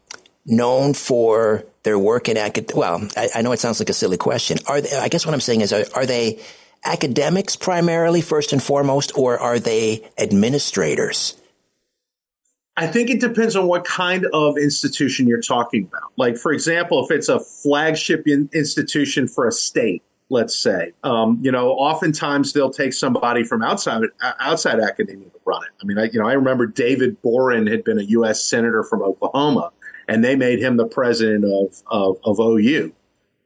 known for their work in acad? Well, I, I, know it sounds like a silly question. Are they, I guess what I'm saying is, are, are, they academics primarily, first and foremost, or are they administrators? I think it depends on what kind of institution you're talking about. Like, for example, if it's a flagship in, institution for a state, let's say, um, you know, oftentimes they'll take somebody from outside outside academia to run it. I mean, I, you know, I remember David Boren had been a U.S. senator from Oklahoma, and they made him the president of of, of OU.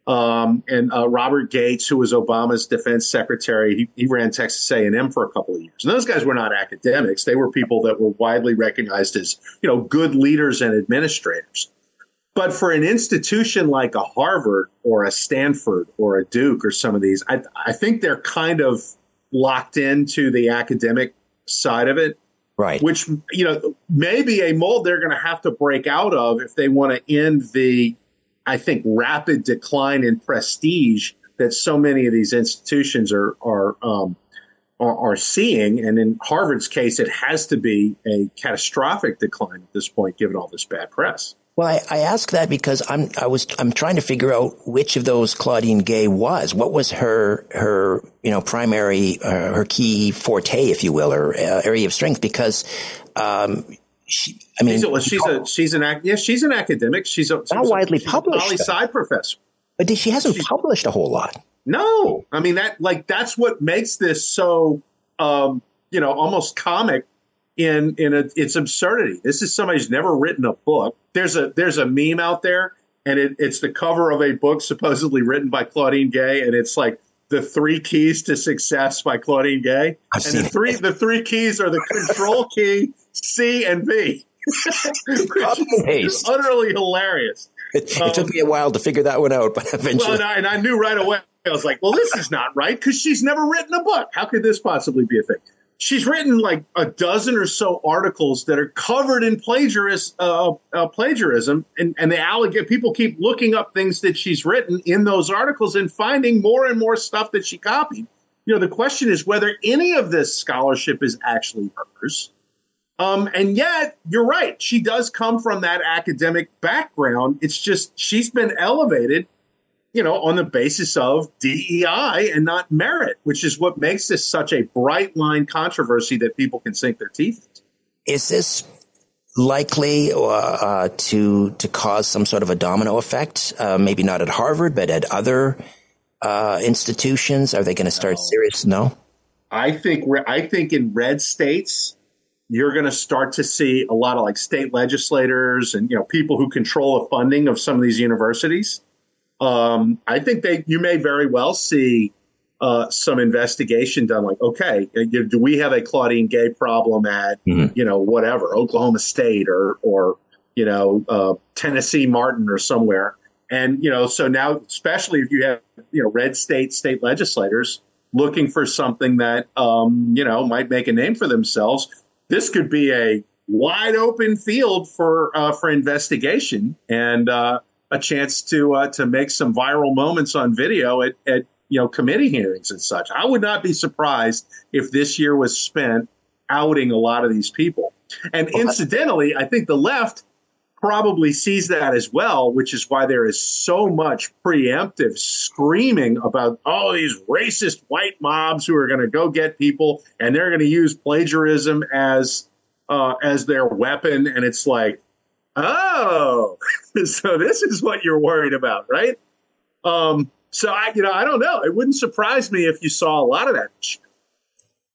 Um, and uh, Robert Gates, who was Obama's defense secretary, he, he ran Texas A&M for a couple of years. And those guys were not academics; they were people that were widely recognized as you know good leaders and administrators. But for an institution like a Harvard or a Stanford or a Duke or some of these, I, I think they're kind of locked into the academic side of it. Right. Which, you know, maybe a mold they're going to have to break out of if they want to end the, I think, rapid decline in prestige that so many of these institutions are, are, um, are, are seeing. And in Harvard's case, it has to be a catastrophic decline at this point, given all this bad press. Well, I, I, ask that because I'm I was I'm trying to figure out which of those Claudine Gay was. What was her her you know primary uh, her key forte, if you will, or uh, area of strength? Because um, she, I mean, she's a, well, she's a she's an yeah she's an academic. She's a not widely she's published. A sci professor, but she hasn't she's, published a whole lot. No, I mean that like that's what makes this so um, you know almost comic in in a, its absurdity. This is somebody who's never written a book. There's a there's a meme out there, and it, it's the cover of a book supposedly written by Claudine Gay, and it's like the three keys to success by Claudine Gay. I've and the three it. the three keys are the control key, C and V. utterly hilarious. It, um, took me a while to figure that one out, but eventually. Well, and I, and I knew right away. I was like, well, this is not right because she's never written a book. How could this possibly be a thing? She's written like a dozen or so articles that are covered in plagiarism, uh, uh, plagiarism, and and the allegate people keep looking up things that she's written in those articles and finding more and more stuff that she copied. You know, the question is whether any of this scholarship is actually hers. Um, and yet, you're right. She does come from that academic background. It's just she's been elevated you know, on the basis of DEI and not merit, which is what makes this such a bright line controversy that people can sink their teeth into. Is this likely uh, uh, to to cause some sort of a domino effect? Uh, maybe not at Harvard, but at other uh, institutions. Are they going to start no. serious? No. I think I think in red states, you're going to start to see a lot of like state legislators and you know people who control the funding of some of these universities um, I think they you may very well see uh, some investigation done. Like, okay, uh, do we have a Claudine Gay problem at mm-hmm. you know whatever Oklahoma State or or you know uh, Tennessee Martin or somewhere? And you know, so now, especially if you have you know red state state legislators looking for something that um, you know might make a name for themselves, this could be a wide open field for uh, for investigation and. Uh, a chance to uh, to make some viral moments on video at, at you know committee hearings and such. I would not be surprised if this year was spent outing a lot of these people. And incidentally, I think the left probably sees that as well, which is why there is so much preemptive screaming about all oh, these racist white mobs who are going to go get people and they're going to use plagiarism as uh, as their weapon. And it's like, Oh, so this is what you're worried about, right? Um, so I, you know, I don't know. It wouldn't surprise me if you saw a lot of that.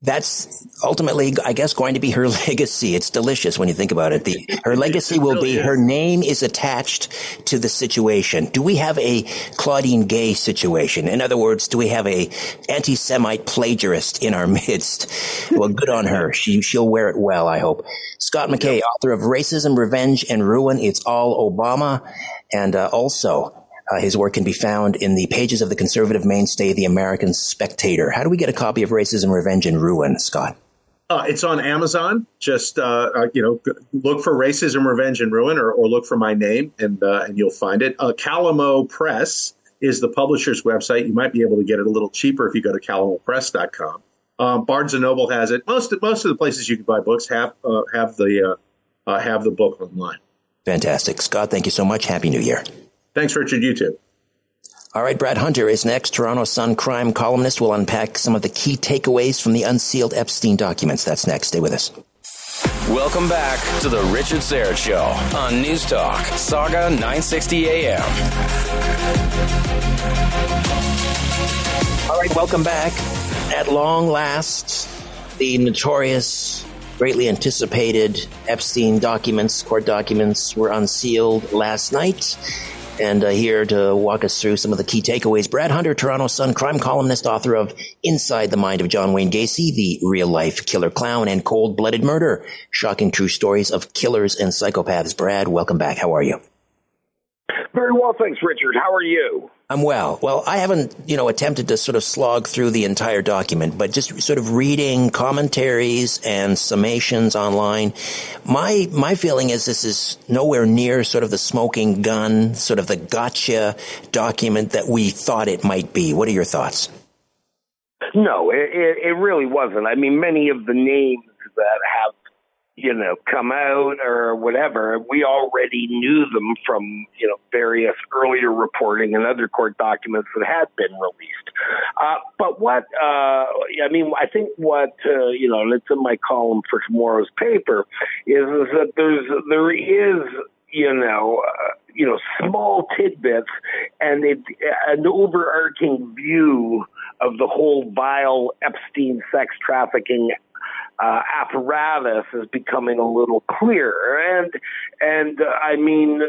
That's ultimately, I guess, going to be her legacy. It's delicious when you think about it. The, her legacy will be her name is attached to the situation. Do we have a Claudine Gay situation? In other words, do we have a anti-Semite plagiarist in our midst? Well, good on her. She she'll wear it well. I hope. Scott McKay, author of Racism, Revenge, and Ruin. It's all Obama, and uh, also uh, his work can be found in the pages of the conservative mainstay, The American Spectator. How do we get a copy of Racism, Revenge, and Ruin, Scott? Uh, it's on Amazon. Just uh, uh, you know, look for Racism, Revenge, and Ruin, or, or look for my name, and uh, and you'll find it. Uh, Calamo Press is the publisher's website. You might be able to get it a little cheaper if you go to calamopress.com. Um, Barnes and Noble has it. Most most of the places you can buy books have uh, have the have the book online. Fantastic, Scott. Thank you so much. Happy New Year. Thanks, Richard. You too. All right, Brad Hunter is next. Toronto Sun crime columnist will unpack some of the key takeaways from the unsealed Epstein documents. That's next. Stay with us. Welcome back to the Richard Syrett Show on News Talk, Saga 960 AM. All right, welcome back. At long last, the notorious, greatly anticipated Epstein documents, court documents, were unsealed last night. And uh, here to walk us through some of the key takeaways, Brad Hunter, Toronto Sun crime columnist, author of Inside the Mind of John Wayne Gacy, the real life killer clown, and cold blooded murder, shocking true stories of killers and psychopaths. Brad, welcome back. How are you? Very well, thanks, Richard. How are you? I'm well. Well, I haven't, you know, attempted to sort of slog through the entire document, but just sort of reading commentaries and summations online. My my feeling is this is nowhere near sort of the smoking gun, sort of the gotcha document that we thought it might be. What are your thoughts? No, it, it, it really wasn't. I mean, many of the names that have you know, come out or whatever. We already knew them from, you know, various earlier reporting and other court documents that had been released. Uh, but what, uh, I mean, I think what, uh, you know, and it's in my column for tomorrow's paper, is, is that there's, there is, you know, uh, you know, small tidbits and it, an overarching view of the whole vile Epstein sex trafficking uh, apparatus is becoming a little clearer. And and uh, I mean,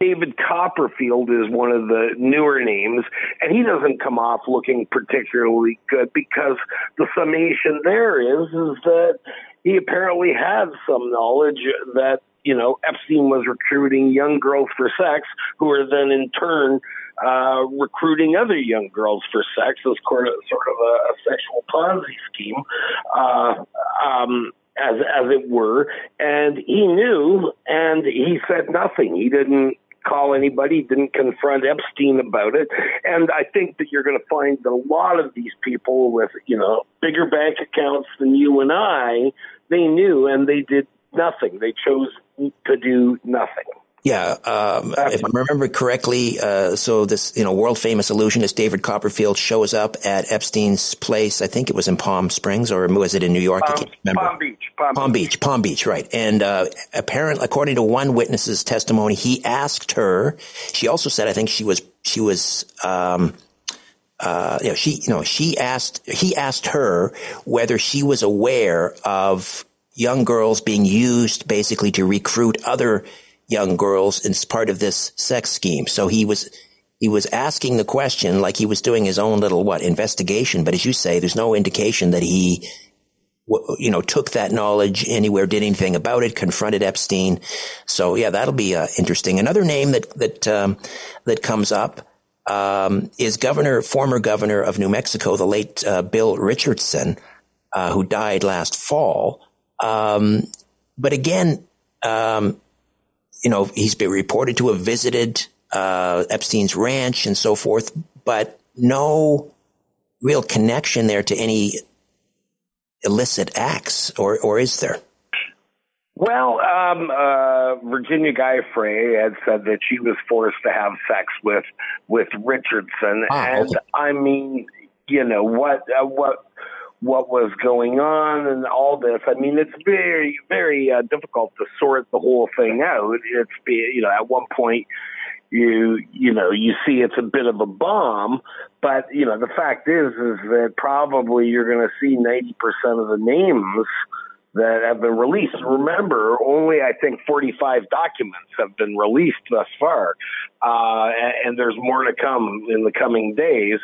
David Copperfield is one of the newer names, and he doesn't come off looking particularly good because the summation there is is that he apparently had some knowledge that you know Epstein was recruiting young girls for sex, who were then in turn uh, recruiting other young girls for sex as sort of, sort of a, a sexual Ponzi scheme, uh, um, as as it were. And he knew, and he said nothing. He didn't call anybody, didn't confront Epstein about it. And I think that you're going to find that a lot of these people with, you know, bigger bank accounts than you and I, they knew and they did nothing. They chose to do nothing. Yeah, um, if I remember correctly, uh, so this you know world famous illusionist David Copperfield shows up at Epstein's place. I think it was in Palm Springs, or was it in New York? Palm, I can't remember. Palm Beach. Palm, Palm Beach. Beach. Palm Beach. Right. And uh, apparently, according to one witness's testimony, he asked her. She also said, I think she was she was. Um, uh, you know, she, you know, she asked, he asked her whether she was aware of young girls being used basically to recruit other young girls as part of this sex scheme. So he was he was asking the question like he was doing his own little what investigation. But as you say, there's no indication that he you know took that knowledge anywhere, did anything about it, confronted Epstein. So yeah, that'll be uh, interesting. Another name that that um, that comes up. Um, is governor, former governor of New Mexico, the late uh, Bill Richardson, uh, who died last fall. Um, but again, um, you know, he's been reported to have visited uh, Epstein's ranch and so forth, but no real connection there to any illicit acts, or or is there? Well, um, uh, Virginia Giuffre had said that she was forced to have sex with with Richardson, ah, and okay. I mean, you know what uh, what what was going on and all this. I mean, it's very, very uh, difficult to sort the whole thing out. It's, you know, at one point, you you know you see it's a bit of a bomb but you know the fact is is that probably you're going to see 90% of the names that have been released remember only i think 45 documents have been released thus far uh, and, and, there's more to come in the coming days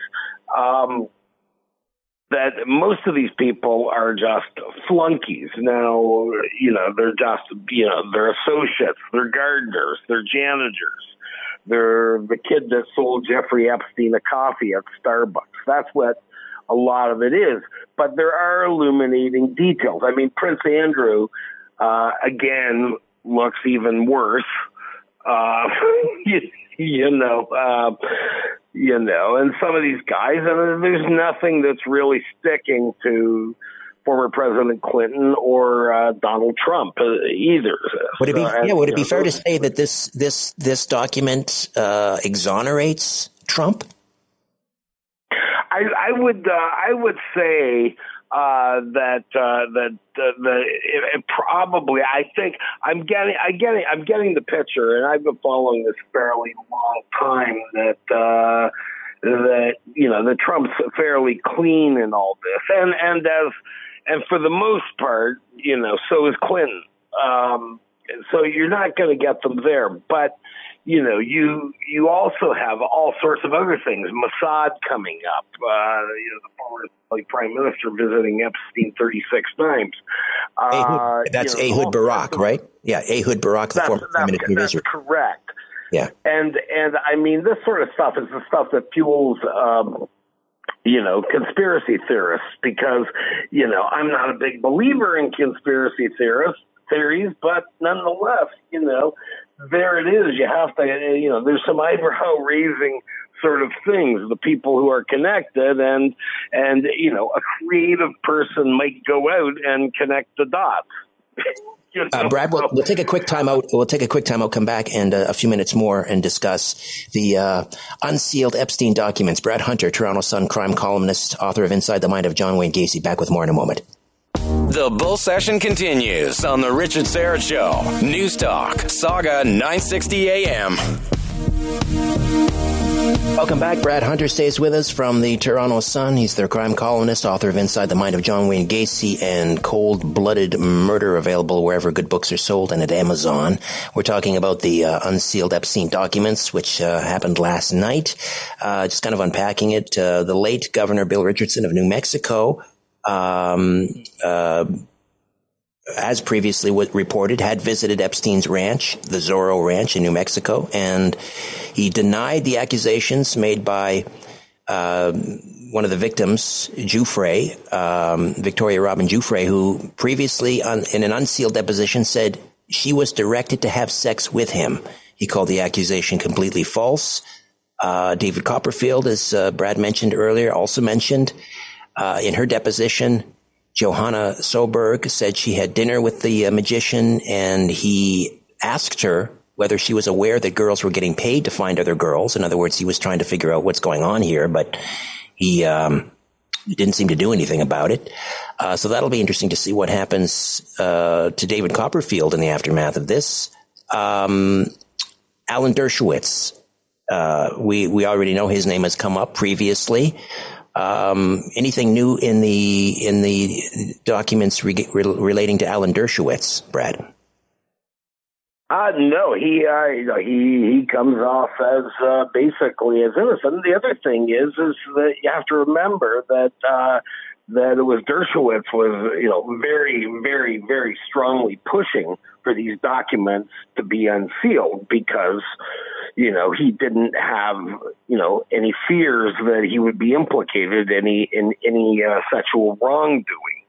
um, that most of these people are just flunkies. Now, you know, they're just, you know, they're associates, they're gardeners, they're janitors, they're the kid that sold Jeffrey Epstein a coffee at Starbucks. That's what a lot of it is. But there are illuminating details. I mean, Prince Andrew, uh, again, looks even worse. Uh, you, you know, uh, you know, and some of these guys, and there's nothing that's really sticking to former President Clinton or uh, Donald Trump uh, either. Would it be so, yeah? Would it be know, fair to say that this this this document uh, exonerates Trump? I, I would uh, I would say uh, that uh, that uh, the it, it probably I think I'm getting I getting I'm getting the picture, and I've been following this fairly long time that. Uh, that you know the Trump's fairly clean in all this, and and as and for the most part, you know, so is Clinton. Um, so you're not going to get them there, but you know, you you also have all sorts of other things. Mossad coming up. Uh, you know, the former like, prime minister visiting Epstein 36 times. Uh, Ehud, that's you know, Ehud Barak, right? Yeah, Ehud Barak, the former prime minister of Israel. correct. Yeah, and and I mean, this sort of stuff is the stuff that fuels. Um, you know, conspiracy theorists because, you know, I'm not a big believer in conspiracy theorists theories, but nonetheless, you know, there it is. You have to, you know, there's some eyebrow raising sort of things. The people who are connected, and and you know, a creative person might go out and connect the dots. You know? uh, Brad, we'll, we'll, take a quick time out. We'll take a quick time out, come back and uh, a few minutes more and discuss the uh, unsealed Epstein documents. Brad Hunter, Toronto Sun crime columnist, author of Inside the Mind of John Wayne Gacy. Back with more in a moment. The bull session continues on the Richard Syrett Show. News Talk, Sauga 960 AM. Welcome back. Brad Hunter stays with us from the Toronto Sun. He's their crime columnist, author of Inside the Mind of John Wayne Gacy and Cold Blooded Murder, available wherever good books are sold and at Amazon. We're talking about the uh, unsealed Epstein documents, which uh, happened last night. Uh, just kind of unpacking it. Uh, the late Governor Bill Richardson of New Mexico um, uh, as previously reported, had visited Epstein's ranch, the Zorro Ranch in New Mexico, and he denied the accusations made by uh, one of the victims, Giuffre, um, Victoria Robin Giuffre, who previously, on, in an unsealed deposition, said she was directed to have sex with him. He called the accusation completely false. Uh, David Copperfield, as uh, Brad mentioned earlier, also mentioned uh, in her deposition, Johanna Sjoberg said she had dinner with the uh, magician and he asked her whether she was aware that girls were getting paid to find other girls. In other words, he was trying to figure out what's going on here, but he, um, didn't seem to do anything about it. Uh, so that'll be interesting to see what happens uh, to David Copperfield in the aftermath of this. Um, Alan Dershowitz, uh, we we already know his name has come up previously. Um, anything new in the in the documents re- re- relating to Alan Dershowitz, Brad? Uh, no, he uh, he he comes off as uh, basically as innocent. The other thing is is that you have to remember that uh, that it was Dershowitz was you know very very very strongly pushing for these documents to be unsealed because you know, he didn't have, you know, any fears that he would be implicated any in any uh, sexual wrongdoing.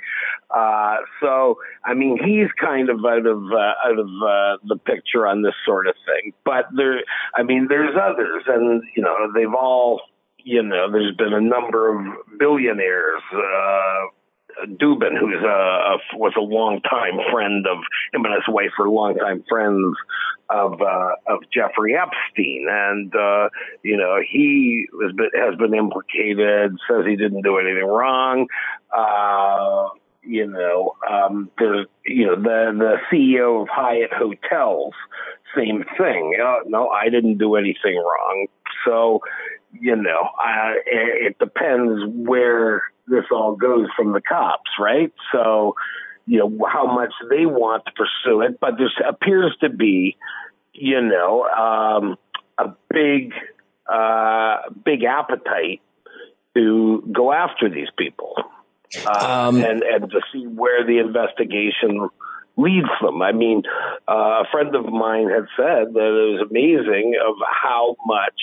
Uh, so, I mean, he's kind of out of uh, out of uh, the picture on this sort of thing. But there, I mean, there's others, and you know, they've all, you know, there's been a number of billionaires. Uh, Dubin, who's a, was a longtime friend of him and his wife are longtime friends of uh, of Jeffrey Epstein, and uh, you know he has been has been implicated. Says he didn't do anything wrong. Uh, you know, um, the you know the the CEO of Hyatt Hotels, same thing. Uh, no, I didn't do anything wrong. So, you know, uh, it, it depends where this all goes from the cops, right? So, you know, how much they want to pursue it, but there appears to be, you know, um, a big, uh, big appetite to go after these people uh, um, and and to see where the investigation leads them. I mean, uh, a friend of mine had said that it was amazing of how much.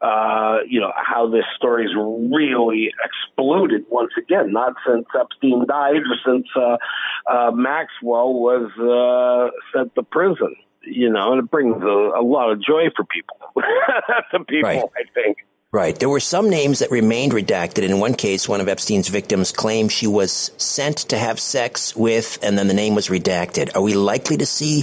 Uh, you know how this story's really exploded once again. Not since Epstein died, or since uh, uh, Maxwell was uh, sent to prison. You know, and it brings a, a lot of joy for people. to people, right. I think. Right. There were some names that remained redacted. In one case, one of Epstein's victims claimed she was sent to have sex with, and then the name was redacted. Are we likely to see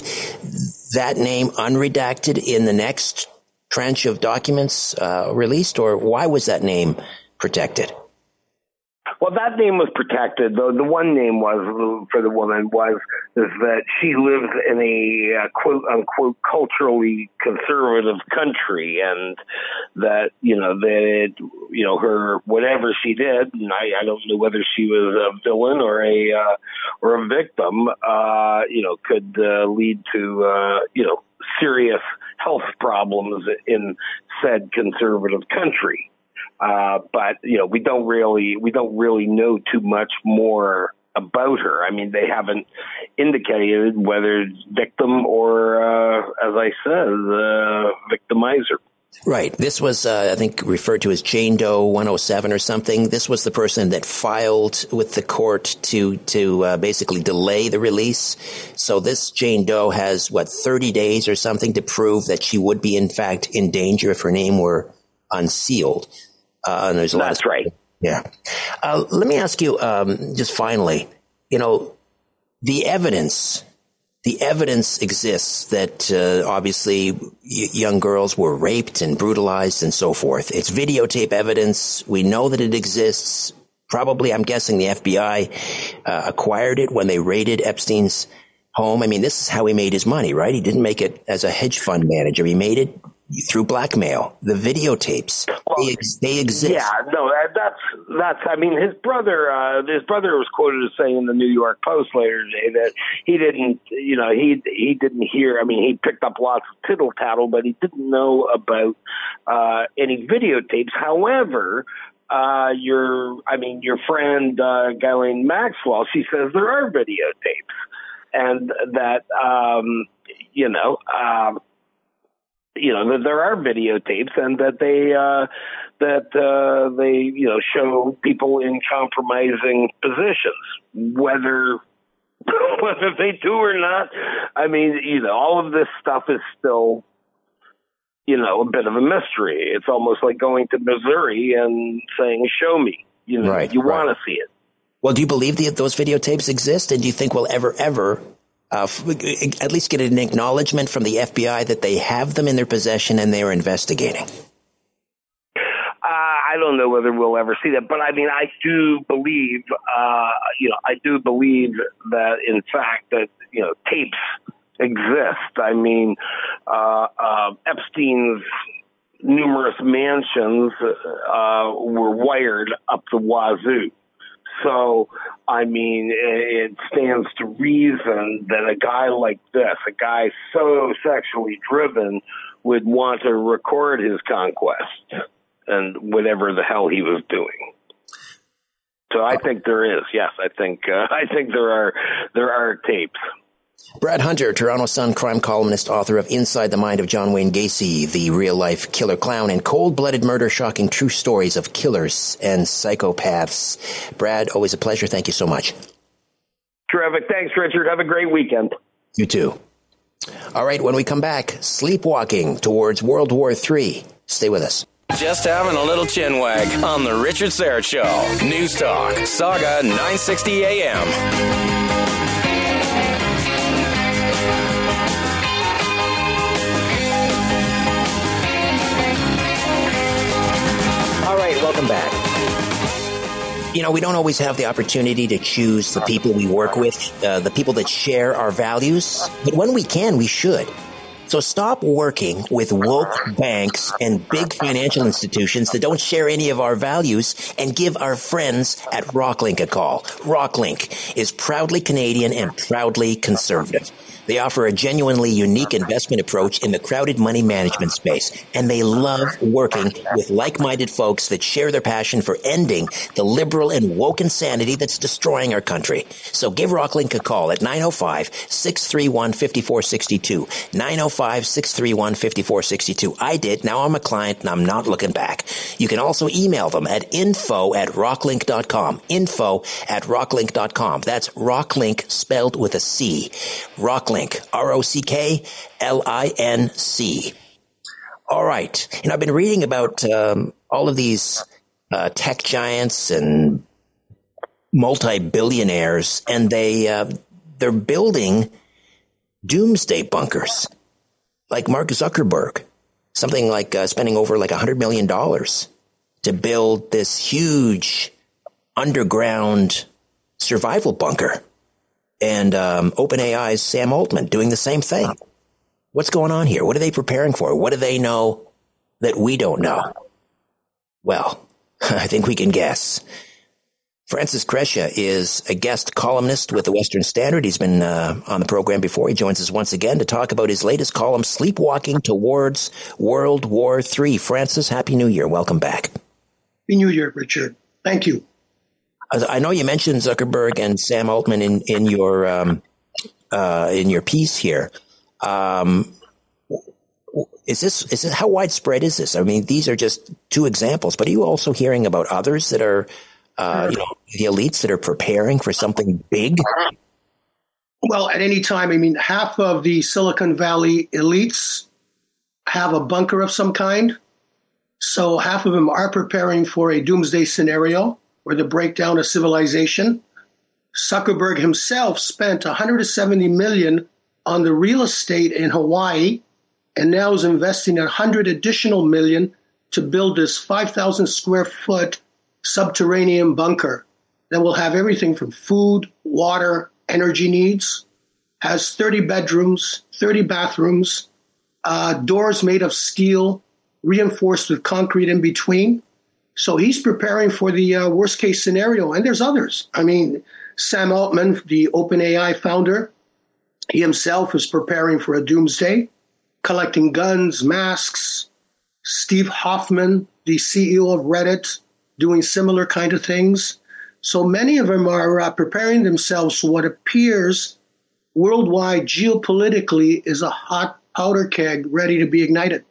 that name unredacted in the next tranche of documents uh, released, or why was that name protected? Well, that name was protected. The, the one name was for the woman was is that she lives in a uh, quote unquote culturally conservative country, and that you know that you know her whatever she did, and I, I don't know whether she was a villain or a uh, or a victim, uh, you know, could uh, lead to uh, you know serious health problems in said conservative country. Uh, but you know, we don't really we don't really know too much more about her. I mean, they haven't indicated whether victim or, uh, as I said, uh, victimizer. Right. This was, uh, I think, referred to as Jane Doe 107 or something. This was the person that filed with the court to to uh, basically delay the release. So this Jane Doe has what 30 days or something to prove that she would be in fact in danger if her name were unsealed. Uh, and there's a That's lot of, right. Yeah. Uh, let me ask you, um, just finally, you know, the evidence, the evidence exists that uh, obviously y- young girls were raped and brutalized and so forth. It's videotape evidence. We know that it exists. Probably, I'm guessing the FBI uh, acquired it when they raided Epstein's home. I mean, this is how he made his money, right? He didn't make it as a hedge fund manager. He made it through blackmail. The videotapes well, they, they, exist. Yeah, no, that, that's that's. I mean, his brother, uh, his brother was quoted as saying in the New York Post later today that he didn't, you know, he he didn't hear. I mean, he picked up lots of tittle tattle, but he didn't know about uh, any videotapes. However. Uh, your, I mean, your friend, uh, Ghislaine Maxwell, she says there are videotapes and that, um, you know, um, you know that there are videotapes and that they uh, that uh, they you know show people in compromising positions, whether whether they do or not. I mean, you know, all of this stuff is still you know a bit of a mystery. It's almost like going to Missouri and saying, "Show me." You know, right, you right. want to see it. Well, do you believe that those videotapes exist, and do you think we'll ever, ever uh, at least get an acknowledgement from the FBI that they have them in their possession and they are investigating? Uh, I don't know whether we'll ever see that, but I mean, I do believe, uh, you know, I do believe that in fact that you know tapes exist. I mean, uh, uh, Epstein's numerous mansions uh, were wired up the wazoo. So, I mean, it stands to reason that a guy like this, a guy so sexually driven, would want to record his conquest and whatever the hell he was doing. So I think there is. Yes, I think uh, I think there are there are tapes. Brad Hunter, Toronto Sun crime columnist, author of Inside the Mind of John Wayne Gacy, the real life killer clown, and cold blooded murder shocking true stories of killers and psychopaths. Brad, always a pleasure. Thank you so much. Terrific. Thanks, Richard. Have a great weekend. You too. All right, when we come back, sleepwalking towards World War III. Stay with us. Just having a little chin wag on The Richard Syrett Show. News Talk, Sauga 960 AM. Welcome back. You know, we don't always have the opportunity to choose the people we work with, uh, the people that share our values, but when we can, we should. So stop working with woke banks and big financial institutions that don't share any of our values and give our friends at Rocklinc a call. Rocklinc is proudly Canadian and proudly conservative. They offer a genuinely unique investment approach in the crowded money management space, and they love working with like-minded folks that share their passion for ending the liberal and woke insanity that's destroying our country. So give Rocklinc a call at 905-631-5462. 905-631-5462. I did. Now I'm a client and I'm not looking back. You can also email them at info at rocklinc.com. Info at rocklinc.com. That's Rocklinc spelled with a C. Rocklinc Rocklinc, R O C K L I N C. All right. And I've been reading about um, all of these uh, tech giants and multi billionaires, and they, uh, they're building doomsday bunkers like Mark Zuckerberg, something like uh, spending over like $100 million to build this huge underground survival bunker and um, OpenAI's Sam Altman doing the same thing. What's going on here? What are they preparing for? What do they know that we don't know? Well, I think we can guess. Francis Crescia is a guest columnist with the Western Standard. He's been uh, on the program before. He joins us once again to talk about his latest column, Sleepwalking Towards World War III. Francis, Happy New Year. Welcome back. Happy New Year, Richard. Thank you. I know you mentioned Zuckerberg and Sam Altman in in your um, uh, in your piece here. Um, is this is this how widespread is this? I mean, these are just two examples, but are you also hearing about others that are, uh, you know, the elites that are preparing for something big? Well, at any time, I mean, half of the Silicon Valley elites have a bunker of some kind. So half of them are preparing for a doomsday scenario or the breakdown of civilization. Zuckerberg himself spent 170 million on the real estate in Hawaii and now is investing 100 additional million to build this 5,000 square foot subterranean bunker that will have everything from food, water, energy needs, has 30 bedrooms, 30 bathrooms, uh, doors made of steel, reinforced with concrete in between. So he's preparing for the uh, worst case scenario, and there's others. I mean, Sam Altman, the OpenAI founder, he himself is preparing for a doomsday, collecting guns, masks. Steve Huffman, the CEO of Reddit, doing similar kind of things. So many of them are uh, preparing themselves for what appears worldwide geopolitically is a hot powder keg ready to be ignited.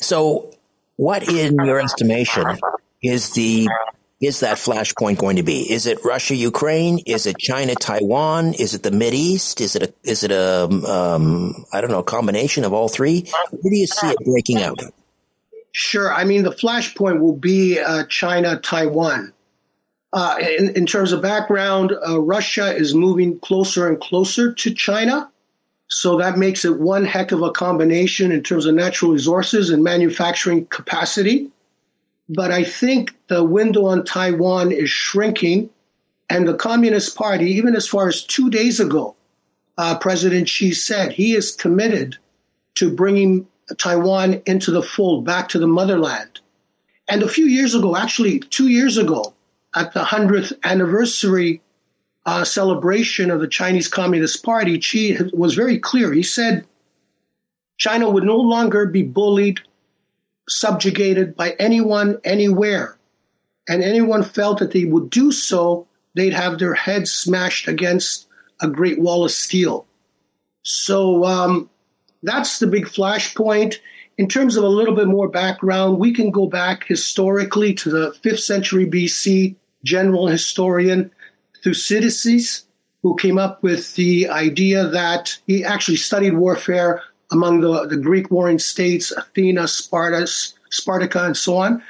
So what, in your estimation, is the is that flashpoint going to be? Is it Russia, Ukraine? Is it China, Taiwan? Is it the Mid East? Is it a is it a um, I don't know combination of all three? Where do you see it breaking out? Sure. I mean, the flashpoint will be uh, China, Taiwan. Uh, in, in, terms of background, uh, Russia is moving closer and closer to China. So that makes it one heck of a combination in terms of natural resources and manufacturing capacity. But I think the window on Taiwan is shrinking. And the Communist Party, even as far as two days ago, uh, President Xi said he is committed to bringing Taiwan into the fold, back to the motherland. And a few years ago, actually two years ago, at the 100th anniversary uh, celebration of the Chinese Communist Party, Xi was very clear. He said China would no longer be bullied, subjugated by anyone, anywhere. And anyone felt that they would do so, they'd have their heads smashed against a great wall of steel. So um, that's the big flashpoint. In terms of a little bit more background, we can go back historically to the 5th century BC general historian Thucydides, who came up with the idea that he actually studied warfare among the, the Greek warring states, Athena, Sparta, Sparta, and so on.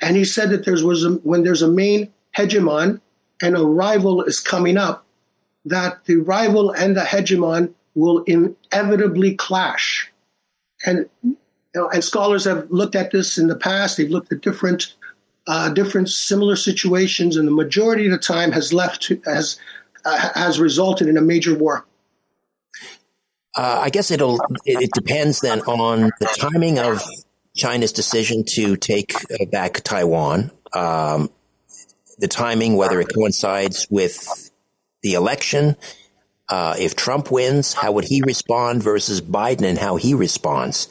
And he said that there's was a, when there's a main hegemon and a rival is coming up, that the rival and the hegemon will inevitably clash. And you know, and scholars have looked at this in the past. They've looked at different uh, different similar situations, and the majority of the time has left has uh, has resulted in a major war. Uh, I guess it'll it, depends then on the timing of China's decision to take uh, back Taiwan. Um, the timing, whether it coincides with the election, uh, if Trump wins, how would he respond versus Biden and how he responds?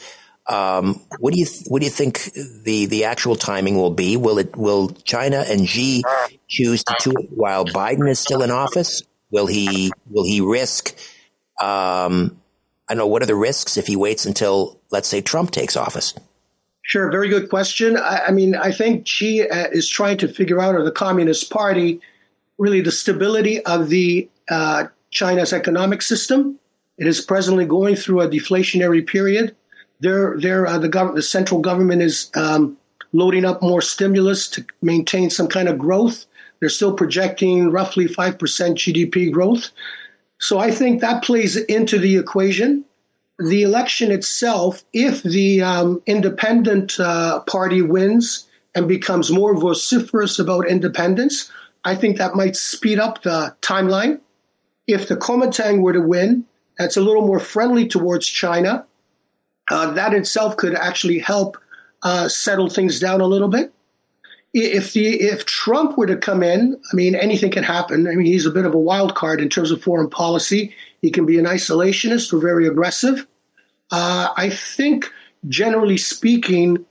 Um, what do you th- what do you think the the actual timing will be? Will it will China and Xi choose to do it while Biden is still in office? Will he will he risk? Um, I know. What are the risks if he waits until let's say Trump takes office? Sure, very good question. I, I mean, I think Xi uh, is trying to figure out, or the Communist Party, really the stability of the uh, China's economic system. It is presently going through a deflationary period. There, there, uh, the the central government is um, loading up more stimulus to maintain some kind of growth. They're still projecting roughly five percent GDP growth. So I think that plays into the equation. The election itself, if the um, independent uh, party wins and becomes more vociferous about independence, I think that might speed up the timeline if the Kuomintang were to win, that's a little more friendly towards China. Uh, that itself could actually help uh, settle things down a little bit. If the if Trump were to come in, I mean anything can happen. I mean he's a bit of a wild card in terms of foreign policy. He can be an isolationist or very aggressive. Uh, I think, generally speaking,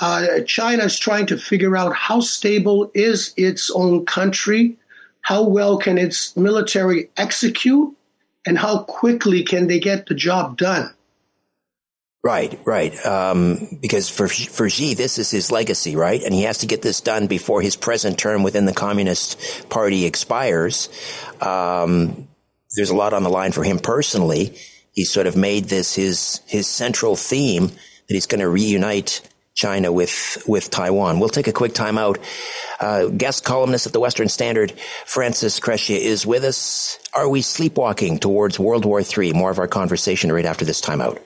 uh, China is trying to figure out how stable is its own country how well can its military execute and how quickly can they get the job done? Right, right. Um, because for for Xi, this is his legacy, right? And he has to get this done before his present term within the Communist Party expires. Um, there's a lot on the line for him personally. He's sort of made this his his central theme that he's going to reunite China with with Taiwan. We'll take a quick time out. Uh, guest columnist at the Western Standard, Francis Crescia, is with us. Are we sleepwalking towards World War III? More of our conversation right after this timeout.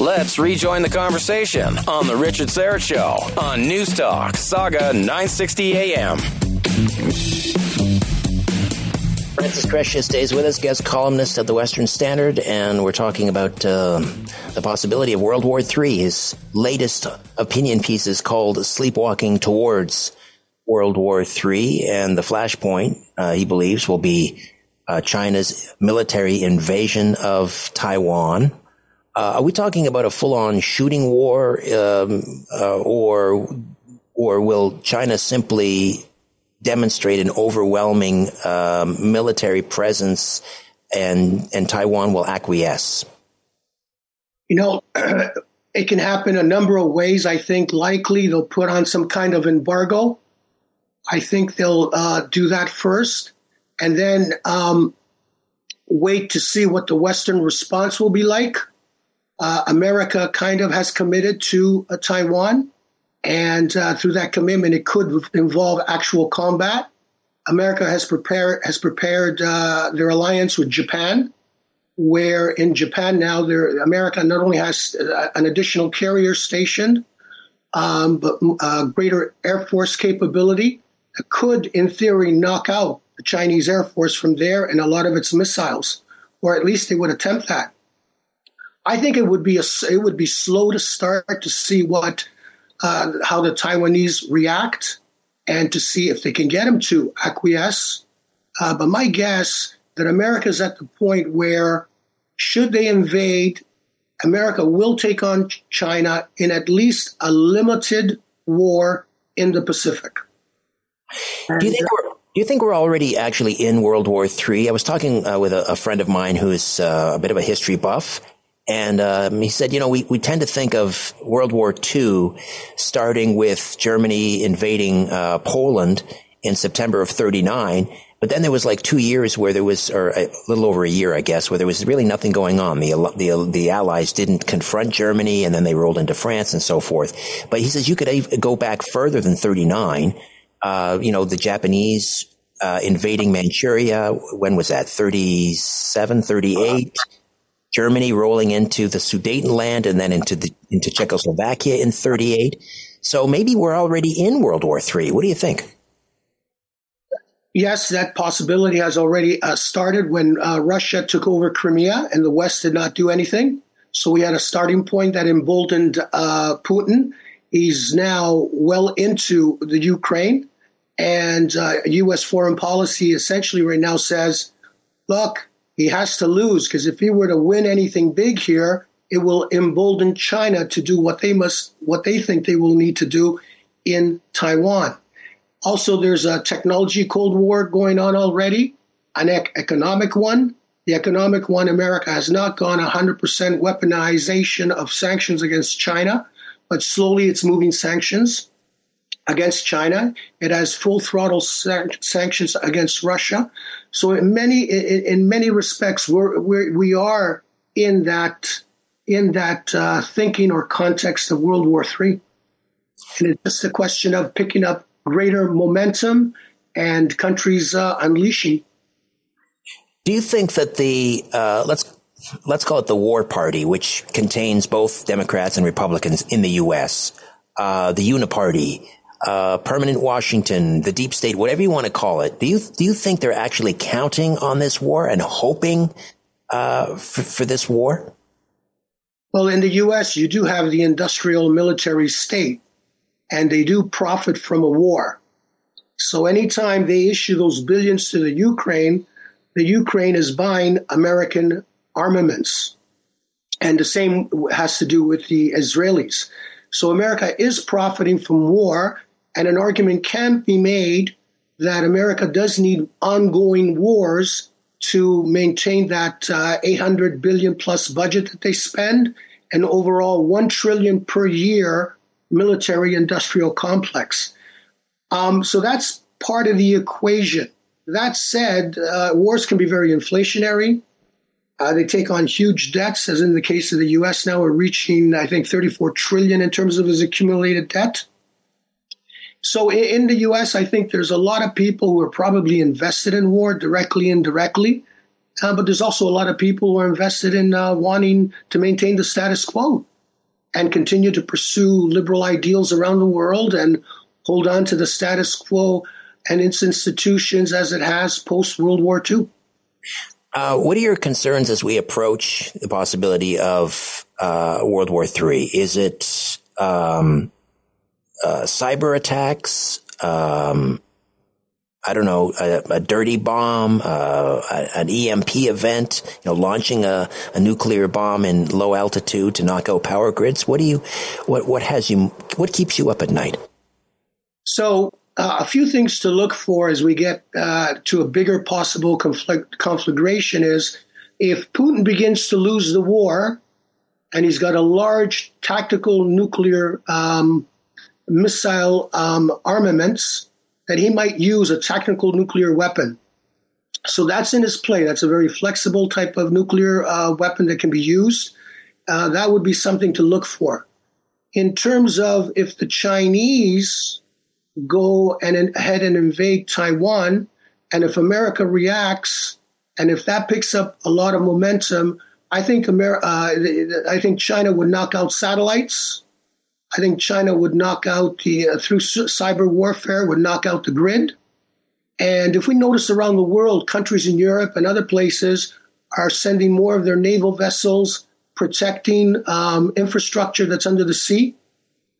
Let's rejoin the conversation on the Richard Syrett Show on News Talk Sauga 960 AM. Francis Crescia stays with us, guest columnist at the Western Standard, and we're talking about uh, the possibility of World War III. His latest opinion piece is called Sleepwalking Towards World War III, and the flashpoint, uh, he believes, will be uh, China's military invasion of Taiwan. Uh, are we talking about a full-on shooting war, um, uh, or or will China simply demonstrate an overwhelming um, military presence, and and Taiwan will acquiesce. You know, it can happen a number of ways. I think likely they'll put on some kind of embargo. I think they'll uh, do that first, and then um, wait to see what the Western response will be like. Uh, America kind of has committed to uh, Taiwan. And uh, through that commitment, it could involve actual combat. America has prepared has prepared uh, their alliance with Japan, where in Japan now, there America not only has uh, an additional carrier stationed, um, but uh, greater air force capability that could, in theory, knock out the Chinese air force from there and a lot of its missiles, or at least they would attempt that. I think it would be a it would be slow to start to see what uh, how the Taiwanese react and to see if they can get them to acquiesce. Uh, but my guess that America is at the point where, should they invade, America will take on China in at least a limited war in the Pacific. Do you think we're do you think we're already actually in World War III? I was talking uh, with a, a, friend of mine who's uh, a bit of a history buff, and um, he said, you know, we, we tend to think of World War II starting with Germany invading uh, Poland in September of 39. But then there was like two years where there was, or a little over a year, I guess, where there was really nothing going on. The, the, the Allies didn't confront Germany and then they rolled into France and so forth. But he says you could go back further than 39. Uh, you know, the Japanese uh, invading Manchuria. When was that? 37, 38? Germany rolling into the Sudetenland and then into the into Czechoslovakia in 38. So maybe we're already in World War III. What do you think? Yes, that possibility has already uh, started when uh, Russia took over Crimea and the West did not do anything. So we had a starting point that emboldened uh, Putin. He's now well into the Ukraine, and U.S. Uh, foreign policy essentially right now says, look, he has to lose because if he were to win anything big here, it will embolden China to do what they must, what they think they will need to do in Taiwan. Also, there's a technology Cold War going on already, an ec- economic one. The economic one, America has not gone 100% weaponization of sanctions against China, but slowly it's moving sanctions against China. It has full throttle san- sanctions against Russia. So in many in, in many respects, we're, we're we are in that in that uh, thinking or context of World War III, and it's just a question of picking up greater momentum and countries uh, unleashing. Do you think that the uh, let's let's call it the War Party, which contains both Democrats and Republicans in the U.S., uh, the Uniparty, uh, Permanent Washington, the Deep State, whatever you want to call it, do you do you think they're actually counting on this war and hoping uh, for, for this war? Well, in the U.S., you do have the industrial military state, and they do profit from a war. So anytime they issue those billions to the Ukraine, the Ukraine is buying American armaments. And the same has to do with the Israelis. So America is profiting from war, and an argument can be made that America does need ongoing wars to maintain that uh, 800 billion plus budget that they spend and overall 1 trillion per year military industrial complex. Um, so that's part of the equation. That said, uh, wars can be very inflationary. Uh, they take on huge debts, as in the case of the U.S. Now, we're reaching, I think, 34 trillion in terms of its accumulated debt. So in, the U.S., I think there's a lot of people who are probably invested in war, directly and indirectly. Uh, but there's also a lot of people who are invested in uh, wanting to maintain the status quo and continue to pursue liberal ideals around the world and hold on to the status quo and its institutions as it has post World War II. Uh, what are your concerns as we approach the possibility of uh, World War III? Is it um, uh, cyber attacks? Um, I don't know, a, a dirty bomb, uh, an EMP event, you know, launching a, a, nuclear bomb in low altitude to knock out power grids. What do you, what, what has you, what keeps you up at night? So, uh, a few things to look for as we get uh, to a bigger possible conflict, conflagration is if Putin begins to lose the war and he's got a large tactical nuclear um, missile um, armaments, that he might use a technical nuclear weapon. So that's in his play. That's a very flexible type of nuclear uh, weapon that can be used. Uh, that would be something to look for. In terms of if the Chinese go and ahead and invade Taiwan, and if America reacts, and if that picks up a lot of momentum, I think Amer- uh, I think China would knock out satellites I think China would knock out the, uh, through cyber warfare, would knock out the grid. And if we notice around the world, countries in Europe and other places are sending more of their naval vessels protecting um, infrastructure that's under the sea,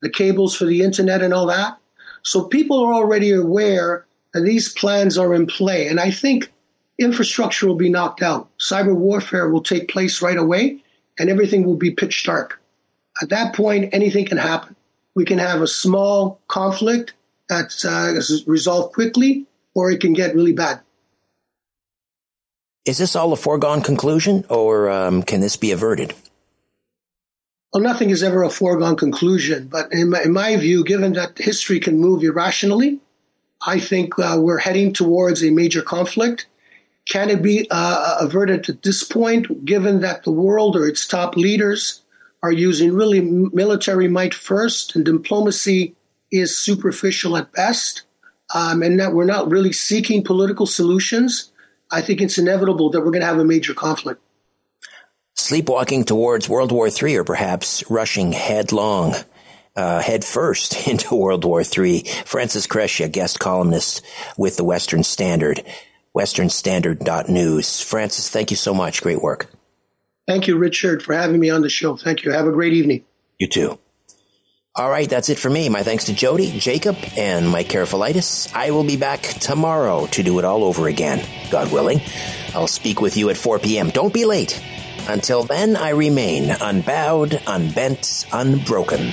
the cables for the internet and all that. So people are already aware that these plans are in play. And I think infrastructure will be knocked out. Cyber warfare will take place right away, and everything will be pitch dark. At that point, anything can happen. We can have a small conflict that's uh, resolved quickly, or it can get really bad. Is this all a foregone conclusion, or um, can this be averted? Well, nothing is ever a foregone conclusion, but in my, in my view, given that history can move irrationally, I think uh, we're heading towards a major conflict. Can it be uh, averted at this point, given that the world or its top leaders are using really military might first, and diplomacy is superficial at best, um, and that we're not really seeking political solutions, I think it's inevitable that we're going to have a major conflict. Sleepwalking towards World War III, or perhaps rushing headlong. uh, head first into World War III. Francis Crescia, guest columnist with the Western Standard, westernstandard.news. Francis, thank you so much. Great work. Thank you, Richard, for having me on the show. Thank you. Have a great evening. You too. All right, that's it for me. My thanks to Jody, Jacob, and Mike Carafalitis. I will be back tomorrow to do it all over again, God willing. I'll speak with you at 4 p.m. Don't be late. Until then, I remain unbowed, unbent, unbroken.